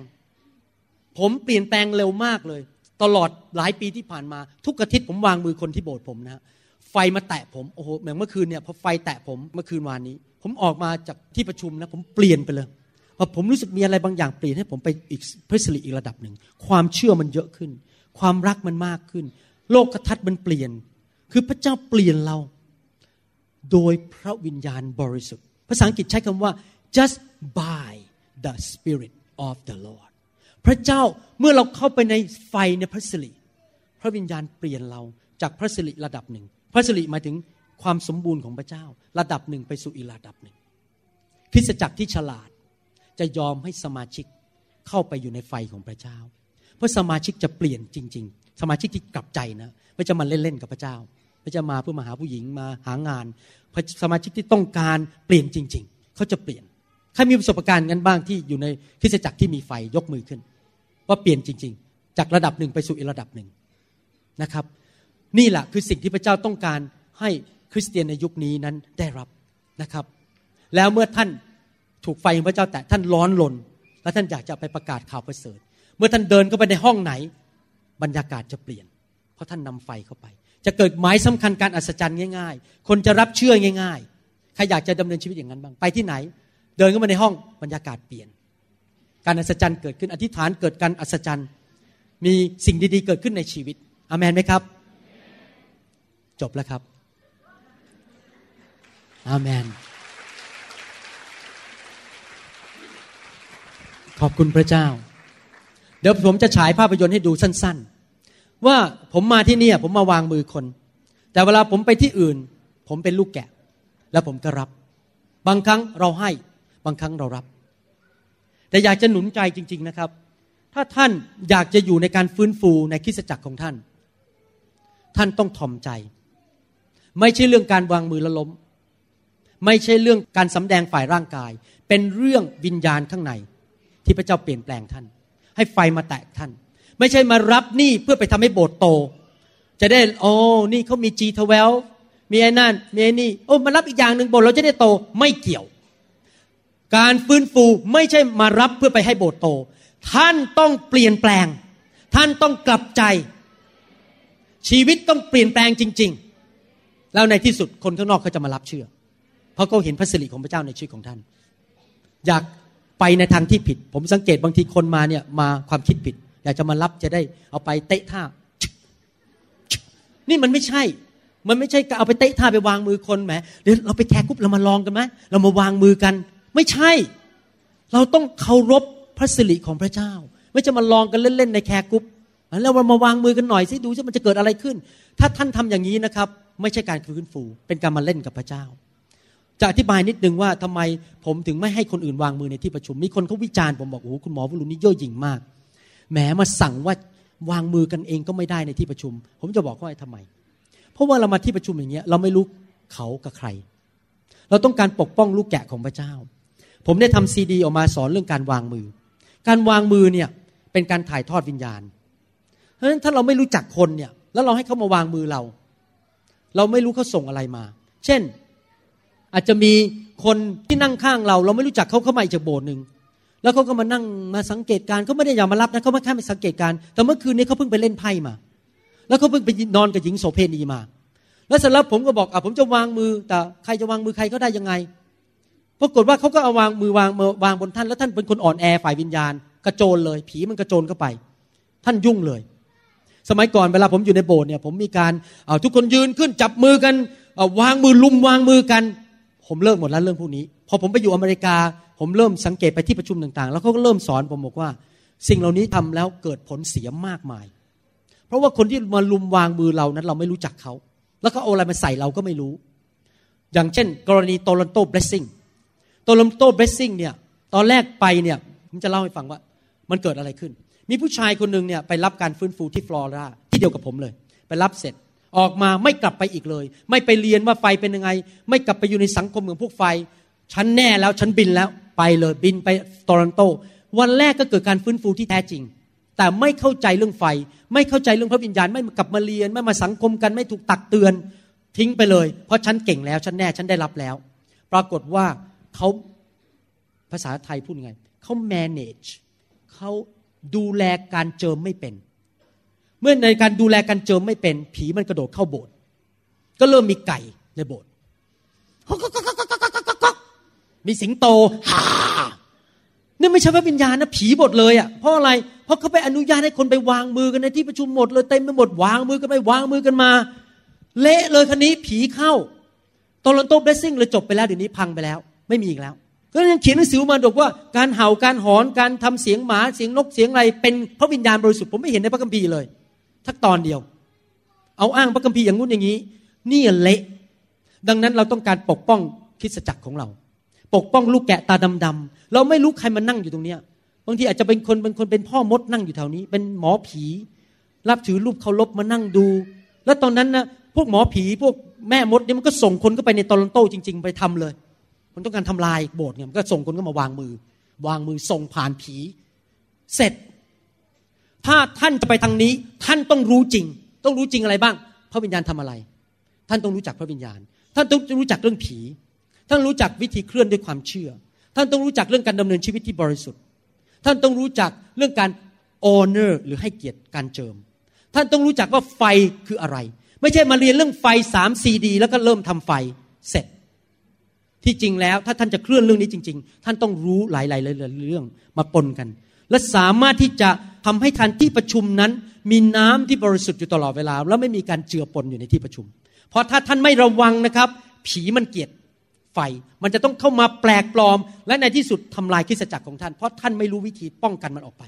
ผมเปลี่ยนแปลงเร็วมากเลย ตลอดหลายปีที่ผ่านมา ทุกอาทิตย์ผมวางมือคนที่โบสถ์ผมนะไฟมาแตะผมโอ้โหเหมือนเมื่อคืนเนี่ยพอไฟแตะผมเมื่อคืนวานนี้ ผมออกมาจากที่ประชุมนะผมเปลี่ยนไปเลยพอผมรู้สึกมีอะไรบางอย่างเปลี่ยนให้ผมไปอีกพระสิริอีกระดับหนึ่งความเชื่อมันเยอะขึ้น ความรักมันมากขึ้น โลกทัศน์มันเปลี่ยน คือพระเจ้าเปลี่ยนเรา โดยพระวิญญาณบริสุทธิ์ ภาษาอังกฤษใช้คำว่า just by the Spirit of the Lord พระเจ้าเมื่อเราเข้าไปในไฟในพระสิริพระวิญญาณเปลี่ยนเราจากพระสิริระดับหนึ่ง พระสิริหมายถึงความสมบูรณ์ของพระเจ้า ระดับหนึ่งไปสู่อีกระดับหนึ่งคริสตจักรที่ฉลาดจะยอมให้สมาชิกเข้าไปอยู่ในไฟของพระเจ้า เพราะสมาชิกจะเปลี่ยนจริง ๆ สมาชิกที่กลับใจนะไม่จะมาเล่นๆกับพระเจ้า ไม่จะมาเพื่อมาหาผู้หญิงมาหางานสมาชิกที่ต้องการเปลี่ยนจริง ๆ เขาจะเปลี่ยนใครมีประสบการณ์กันบ้างที่อยู่ในคริสตจักรที่มีไฟยกมือขึ้น ว่าเปลี่ยนจริง ๆ จากระดับหนึ่งไปสู่อีกระดับหนึ่งนะครับ นี่แหละคือสิ่งที่พระเจ้าต้องการให้คริสเตียนในยุคนี้นั้นได้รับนะครับ แล้วเมื่อท่านถูกไฟของพระเจ้าแตะท่านร้อนลน และท่านอยากจะไปประกาศข่าวประเสริฐ เมื่อท่านเดินเข้าไปในห้องไหน บรรยากาศจะเปลี่ยน เพราะท่านนำไฟเข้าไป จะเกิดหมายสำคัญการอัศจรรย์ง่ายๆ คนจะรับเชื่อง่ายๆ ใครอยากจะดำเนินชีวิตอย่างนั้นบ้าง ไปที่ไหน เดินเข้ามาในห้องบรรยากาศเปลี่ยน การอัศจรรย์เกิดขึ้น อธิษฐานเกิดการอัศจรรย์ มีสิ่งดีๆเกิดขึ้นในชีวิตอเมนไหมครับ จบแล้วครับ อาเมน ขอบคุณพระเจ้า เดี๋ยวผมจะฉายภาพยนตร์ให้ดูสั้น ๆ ว่าผมมาที่นี่ผมมาวางมือคน แต่เวลาผมไปที่อื่น ผมเป็นลูกแกะ แล้วผมก็รับ บางครั้งเราให้บางครั้งเรารับ แต่อยากจะหนุนใจจริง ๆนะครับ ถ้าท่านอยากจะอยู่ในการฟื้นฟูในคริสตจักรของท่าน ท่านต้องทอมใจ ไม่ใช่เรื่องการวางมือละล้ม ไม่ใช่เรื่องการสำแดงฝ่ายร่างกาย เป็นเรื่องวิญญาณข้างในที่พระเจ้าเปลี่ยนแปลงท่าน ให้ไฟมาแตะท่าน ไม่ใช่มารับหนี้เพื่อไปทำให้โบสถ์โต จะได้โอ้นี่เขามีจีทเวลมีไอ้นั่นมีไอ้นี่โอ้มารับอีกอย่างหนึ่งโบสถ์เราจะได้โตไม่เกี่ยว การฟื้นฟูไม่ใช่มารับเพื่อไปให้โบสถ์โต ท่านต้องเปลี่ยนแปลง ท่านต้องกลับใจ ชีวิตต้องเปลี่ยนแปลงจริง ๆ แล้วในที่สุดคนข้างนอกเขาจะมารับเชื่อ เพราะเขาเห็นพระสิริของพระเจ้าในชีวิตของท่าน อยากไปในทางที่ผิด ผมสังเกตบางทีคนมาเนี่ยมาความคิดผิด อยากจะมารับจะได้เอาไปเตะท่า นี่มันไม่ใช่ มันไม่ใช่เอาไปเตะท่าไปวางมือคนแหมเดี๋ยวเราไปแคร์กุ๊บเรามาลองกันไหมเรามาวางมือกัน ไม่ใช่ เราต้องเคารพพระสิริของพระเจ้า ไม่จะมาลองกันเล่นๆในแคร์กุ๊บแล้วเรามาวางมือกันหน่อยสิดูสิมันจะเกิดอะไรขึ้น ถ้าท่านทำอย่างนี้นะครับ ไม่ใช่การฟื้นฟู เป็นการมาเล่นกับพระเจ้าจะอธิบายนิดนึงว่าทำไมผมถึงไม่ให้คนอื่นวางมือในที่ประชุม มีคนเขาวิจารณ์ผมบอกโอ้โหคุณหมอวรุณนี่เย่อหยิ่งมาก แหมมาสั่งว่าวางมือกันเองก็ไม่ได้ในที่ประชุม ผมจะบอกว่าทำไม เพราะว่าเรามาที่ประชุมอย่างเงี้ยเราไม่รู้เขากับใคร เราต้องการปกป้องลูกแกะของพระเจ้า ผมได้ทำซีดีออกมาสอนเรื่องการวางมือ การวางมือเนี่ยเป็นการถ่ายทอดวิญญาณ เพราะฉะนั้นถ้าเราไม่รู้จักคนเนี่ยแล้วเราให้เขามาวางมือเรา เราไม่รู้เขาส่งอะไรมา เช่นอาจจะมีคนที่นั่งข้างเรา เราไม่รู้จักเขาเข้ามาจากโบสถ์หนึ่ง แล้วเขาก็มานั่งมาสังเกตการเขาไม่ได้อยากมารับนะเขาไม่แค่มาสังเกตการ แต่เมื่อคืนนี้เขาเพิ่งไปเล่นไพ่มา แล้วเขาเพิ่งไปนอนกับหญิงโสเพณีมา แล้วเสร็จแล้วผมก็บอกอะผมจะวางมือ แต่ใครจะวางมือใครก็ได้ยังไงปรากฏว่าเขาก็เอาวางมือวางมือวางบนท่าน แล้วท่านเป็นคนอ่อนแอฝ่ายวิญญาณ กระโจนเลย ผีมันกระโจนเข้าไป ท่านยุ่งเลย สมัยก่อนเวลาผมอยู่ในโบสถ์เนี่ย ผมมีการเอาทุกคนยืนขึ้นจับมือกันวางมือลุมวางมือกัน ผมเลิกหมดแล้วเรื่องพวกนี้ พอผมไปอยู่อเมริกาผมเริ่มสังเกตไปที่ประชุมต่างๆ แล้วเขาก็เริ่มสอนผมบอกว่า สิ่งเหล่านี้ทำแล้วเกิดผลเสียมากมาย เพราะว่าคนที่มารุมวางมือเรานั้น เราไม่รู้จักเขา แล้วก็เอาอะไรมาใส่เราก็ไม่รู้ อย่างเช่น กรณี Toronto Blessing Toronto Blessing เนี่ยตอนแรกไปเนี่ยผมจะเล่าให้ฟังว่ามันเกิดอะไรขึ้น มีผู้ชายคนหนึ่งเนี่ยไปรับการฟื้นฟูที่ฟลอราที่เดียวกับผมเลย ไปรับเสร็จออกมาไม่กลับไปอีกเลย ไม่ไปเรียนว่าไฟเป็นยังไง ไม่กลับไปอยู่ในสังคมของพวกไฟ ฉันแน่แล้วฉันบินแล้ว ไปเลยบินไปโตรอนโต วันแรกก็เกิดการฟื้นฟูที่แท้จริง แต่ไม่เข้าใจเรื่องไฟ ไม่เข้าใจเรื่องพระวิญญาณไม่กลับมาเรียน ไม่มาสังคมกันไม่ถูกตักเตือน ทิ้งไปเลย เพราะฉันเก่งแล้วฉันแน่ฉันได้รับแล้ว ปรากฏว่าเขาภาษาไทยพูดไงเขา manage เขาดูแลการเจิมไม่เป็น เมื่อในการดูแลการเจิมไม่เป็น ผีมันกระโดดเข้าโบสถ์ก็เริ่มมีไก่ในโบสถ์ มีสิงโตฮ่านี่ไม่ใช่พระวิญญาณนะผีหมดเลยอะเพราะอะไร เพราะเขาไปอนุญาตให้คนไปวางมือกันในที่ประชุมหมดเลยเต็มไปหมดวางมือกันไปวางมือกันมา เละเลยคันนี้ผีเข้าตอนลอนโตเบสซิ่งเลยจบไปแล้วเดี๋ยวนี้พังไปแล้ว ไม่มีอีกแล้วก็ยังเขียนหนังสือมาบอกว่าการเห่าการหอนการทำเสียงหมาเสียงนกเสียงอะไรเป็นพระวิญญาณบริสุทธิ์ผมไม่เห็นในพระคัมภีร์เลยทักตอนเดียว เอาอ้างพระคัมภีร์อย่างงู้นอย่างนี้ นี่เละ ดังนั้นเราต้องการปกป้องคริสตจักรของเรา ปกป้องลูกแกะตาดำๆเราไม่รู้ใครมานั่งอยู่ตรงเนี้ยบางทีอาจจะเป็นคนเป็นคนเป็นพ่อมดนั่งอยู่แถวนี้ เป็นหมอผี รับถือรูปเคารพมานั่งดู แล้วตอนนั้นนะพวกหมอผีพวกแม่มดเนี่ยมันก็ส่งคนเข้าไปในตอรอนโตจริง ๆ ไปทำเลย มันต้องการทำลายโบสถ์เนี่ยมันก็ส่งคนเข้ามาวางมือ วางมือส่งผ่านผี เสร็จ ถ้าท่านจะไปทางนี้ ท่านต้องรู้จริง ต้องรู้จริงอะไรบ้างพระวิญญาณทำอะไร ท่านต้องรู้จักพระวิญญาณ ท่านต้องรู้จักเรื่องผี ท่านรู้จักวิธีเคลื่อนด้วยความเชื่อ ท่านต้องรู้จักเรื่องการดำเนินชีวิตที่บริสุทธิ์ ท่านต้องรู้จักเรื่องการ honor หรือให้เกียรติการเจิม ท่านต้องรู้จักว่าไฟคืออะไร ไม่ใช่มาเรียนเรื่องไฟสามซีดี แล้วก็เริ่มทำไฟเสร็จ ที่จริงแล้วถ้าท่านจะเคลื่อนเรื่องนี้จริง ๆ ท่านต้องรู้หลายๆเรื่องมาปนกัน และสามารถที่จะทำให้ทันที่ประชุมนั้น มีน้ำที่บริสุทธิ์อยู่ตลอดเวลา แล้วไม่มีการเจือปนอยู่ในที่ประชุม เพราะถ้าท่านไม่ระวังนะครับ ผีมันเกลียด ไฟ มันจะต้องเข้ามาแปลกปลอม และในที่สุดทำลายคริสจักรของท่าน เพราะท่านไม่รู้วิธีป้องกันมันออกไป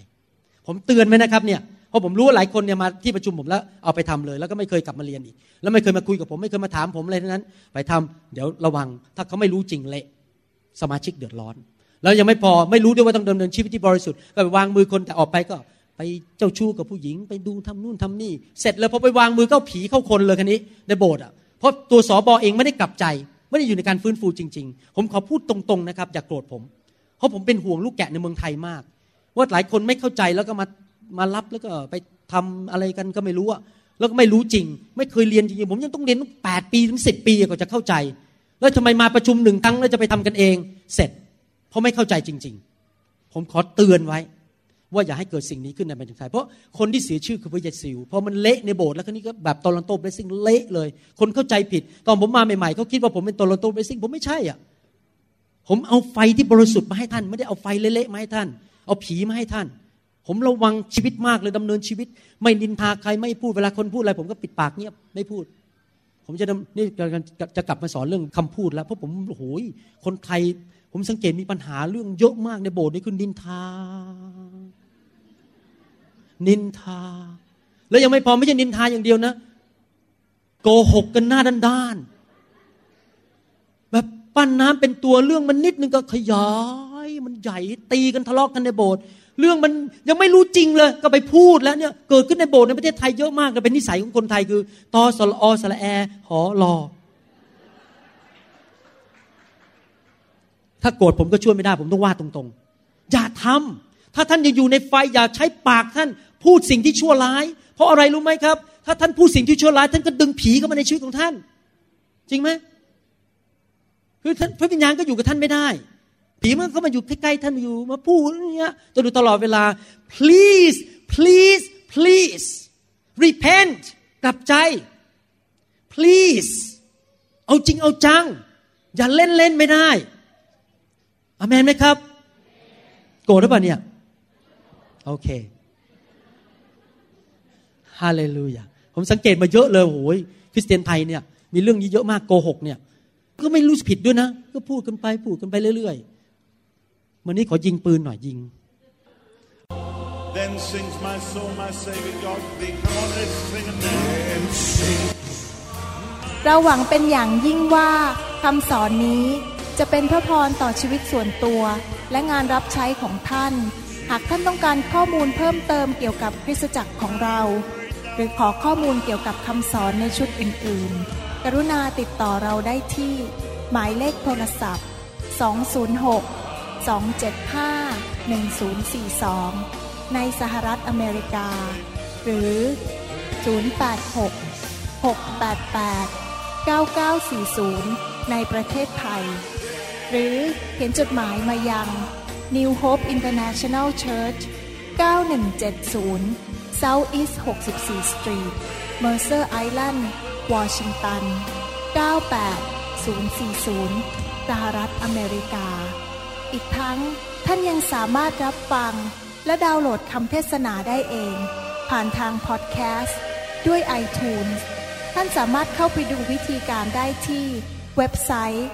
ผมเตือนไว้นะครับเนี่ยเพราะผมรู้ว่าหลายคนเนี่ยมาที่ประชุมผมแล้วเอาไปทำเลย แล้วก็ไม่เคยกลับมาเรียนอีก แล้วไม่เคยมาคุยกับผมไม่เคยมาถามผมอะไรทั้งนั้น ไปทำเดี๋ยวระวัง ถ้าเขาไม่รู้จริงเละสมาชิกเดือดร้อน แล้วยังไม่พอไม่รู้ด้วยว่าต้องดำเนินชีวิตที่บริสุทธิ์ก็ไปวางมือคนแต่ออกไปก็ไปเจ้าชู้กับผู้หญิง ไปดูทำนู่นทำนี่ เสร็จแล้วพอไปวางมือเข้าผีเข้าคนเลยคันนี้ในโบสถ์อะเพราะตัวสอบอเองไม่ได้กลับใจ ไม่ได้อยู่ในการฟื้นฟูจริง ๆ ผมขอพูดตรงๆนะครับอย่ากโกรธผม เพราะผมเป็นห่วงลูกแกะในเมืองไทยมาก ว่าหลายคนไม่เข้าใจแล้วก็มามารับแล้วก็ไปทำอะไรกันก็ไม่รู้อะแล้วก็ไม่รู้จริง ไม่เคยเรียนจริงๆผมยังต้องเรียนตั้งแปดปีถึงสิบปีกว่าจะเข้าใจ แล้วทำไมมาประชุมหนึ่งครั้งแล้วจะไปทำกันเอง เสร็จ เพราะไม่เข้าใจจริง ๆ ผมขอเตือนไว้ ว่าอย่าให้เกิดสิ่งนี้ขึ้นในประเทศไทยเพราะคนที่เสียชื่อคือพระเยซูพอมันเละในโบสถ์แล้วคราวนี้ก็แบบตอรันโตเบสซิ่งเละเลย คนเข้าใจผิด ตอนผมมาใหม่ๆเขาคิดว่าผมเป็นตอรันโตเบสซิ่งผมไม่ใช่อะผมเอาไฟที่บริสุทธิ์มาให้ท่าน ไม่ได้เอาไฟเละๆมาให้ท่าน เอาผีมาให้ท่าน ผมระวังชีวิตมากเลยดำเนินชีวิต ไม่นินทาใครไม่พูดเวลาคนพูดอะไร ผมก็ปิดปากเงียบไม่พูด ผมจะนี่จะกลับมาสอนเรื่องคำพูดแล้วเพราะผมโอ้โหคนไทยผมสังเกตมีปัญหาเรื่องเยอะมากในโบสถ์นี่คือนินทา นินทา แล้วยังไม่พอไม่ใช่นินทาอย่างเดียวนะ โกหกกันหน้าด้านๆแบบปั้นน้ำเป็นตัวเรื่องมันนิดนึงก็ขยายมันใหญ่ตีกันทะเลาะกกันในโบสถ์เรื่องมันยังไม่รู้จริงเลยก็ไปพูดแล้วเนี่ยเกิดขึ้นในโบสถ์ในประเทศไทยเยอะมากเลยเป็นนิสัยของคนไทยคือตอสลอสละแอหอรอถ้าโกรธผมก็ช่วยไม่ได้ ผมต้องว่าตรงๆ อย่าทำถ้าท่านยังอยู่ในไฟอย่าใช้ปากท่าน พูดสิ่งที่ชั่วร้าย เพราะอะไรรู้ไหมครับ ถ้าท่านพูดสิ่งที่ชั่วร้าย ท่านก็ดึงผีเข้ามาในชีวิตของท่าน จริงไหมคือท่านพระวิญญาณก็อยู่กับท่านไม่ได้ ผีมันก็มาอยู่ใกล้ๆท่านอยู่มาพูดอย่างเงี้ยจะดูตลอดเวลา please please please repent กลับใจ please เอาจริงเอาจัง อย่าเล่นเล่นไม่ได้อเมนไหมครับ โกรธหรือเปล่าเนี่ย โอเค ฮาเลลูยาผมสังเกตมาเยอะเลยโอ้ยคริสเตียนไทยเนี่ยมีเรื่องนี้เยอะมากโกหกเนี่ย ก็ไม่รู้ผิดด้วยนะ ก็พูดกันไปพูดกันไปเรื่อยๆวันนี้ขอยิงปืนหน่อยยิง Then sings my soul, my Savior God to thee. Come on, let's sing it now. And sing. เราหวังเป็นอย่างยิ่งว่าคำสอนนี้จะเป็นพระพรต่อชีวิตส่วนตัว และงานรับใช้ของท่าน หากท่านต้องการข้อมูลเพิ่มเติมเกี่ยวกับคริสตจักรของเรา หรือขอข้อมูลเกี่ยวกับคำสอนในชุดอื่น ๆ กรุณาติดต่อเราได้ที่ หมายเลขโทรศัพท์ 206 275 1042 ในสหรัฐอเมริกา หรือ 086 688 9940 ในประเทศไทย หรือเขียนจดหมายมายัง New Hope International Church 9170 South East 64 Street Mercer Island Washington 98040 สหรัฐอเมริกา อีกทั้งท่านยังสามารถรับฟัง และดาวน์โหลดคำเทศนาได้เอง ผ่านทางพอดแคสต์ด้วย iTunes ท่านสามารถเข้าไปดูวิธีการได้ที่เว็บไซต์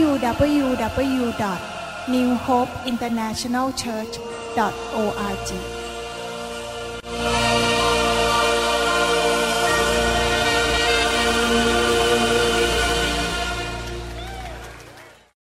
www.newhopeinternationalchurch.org Bye.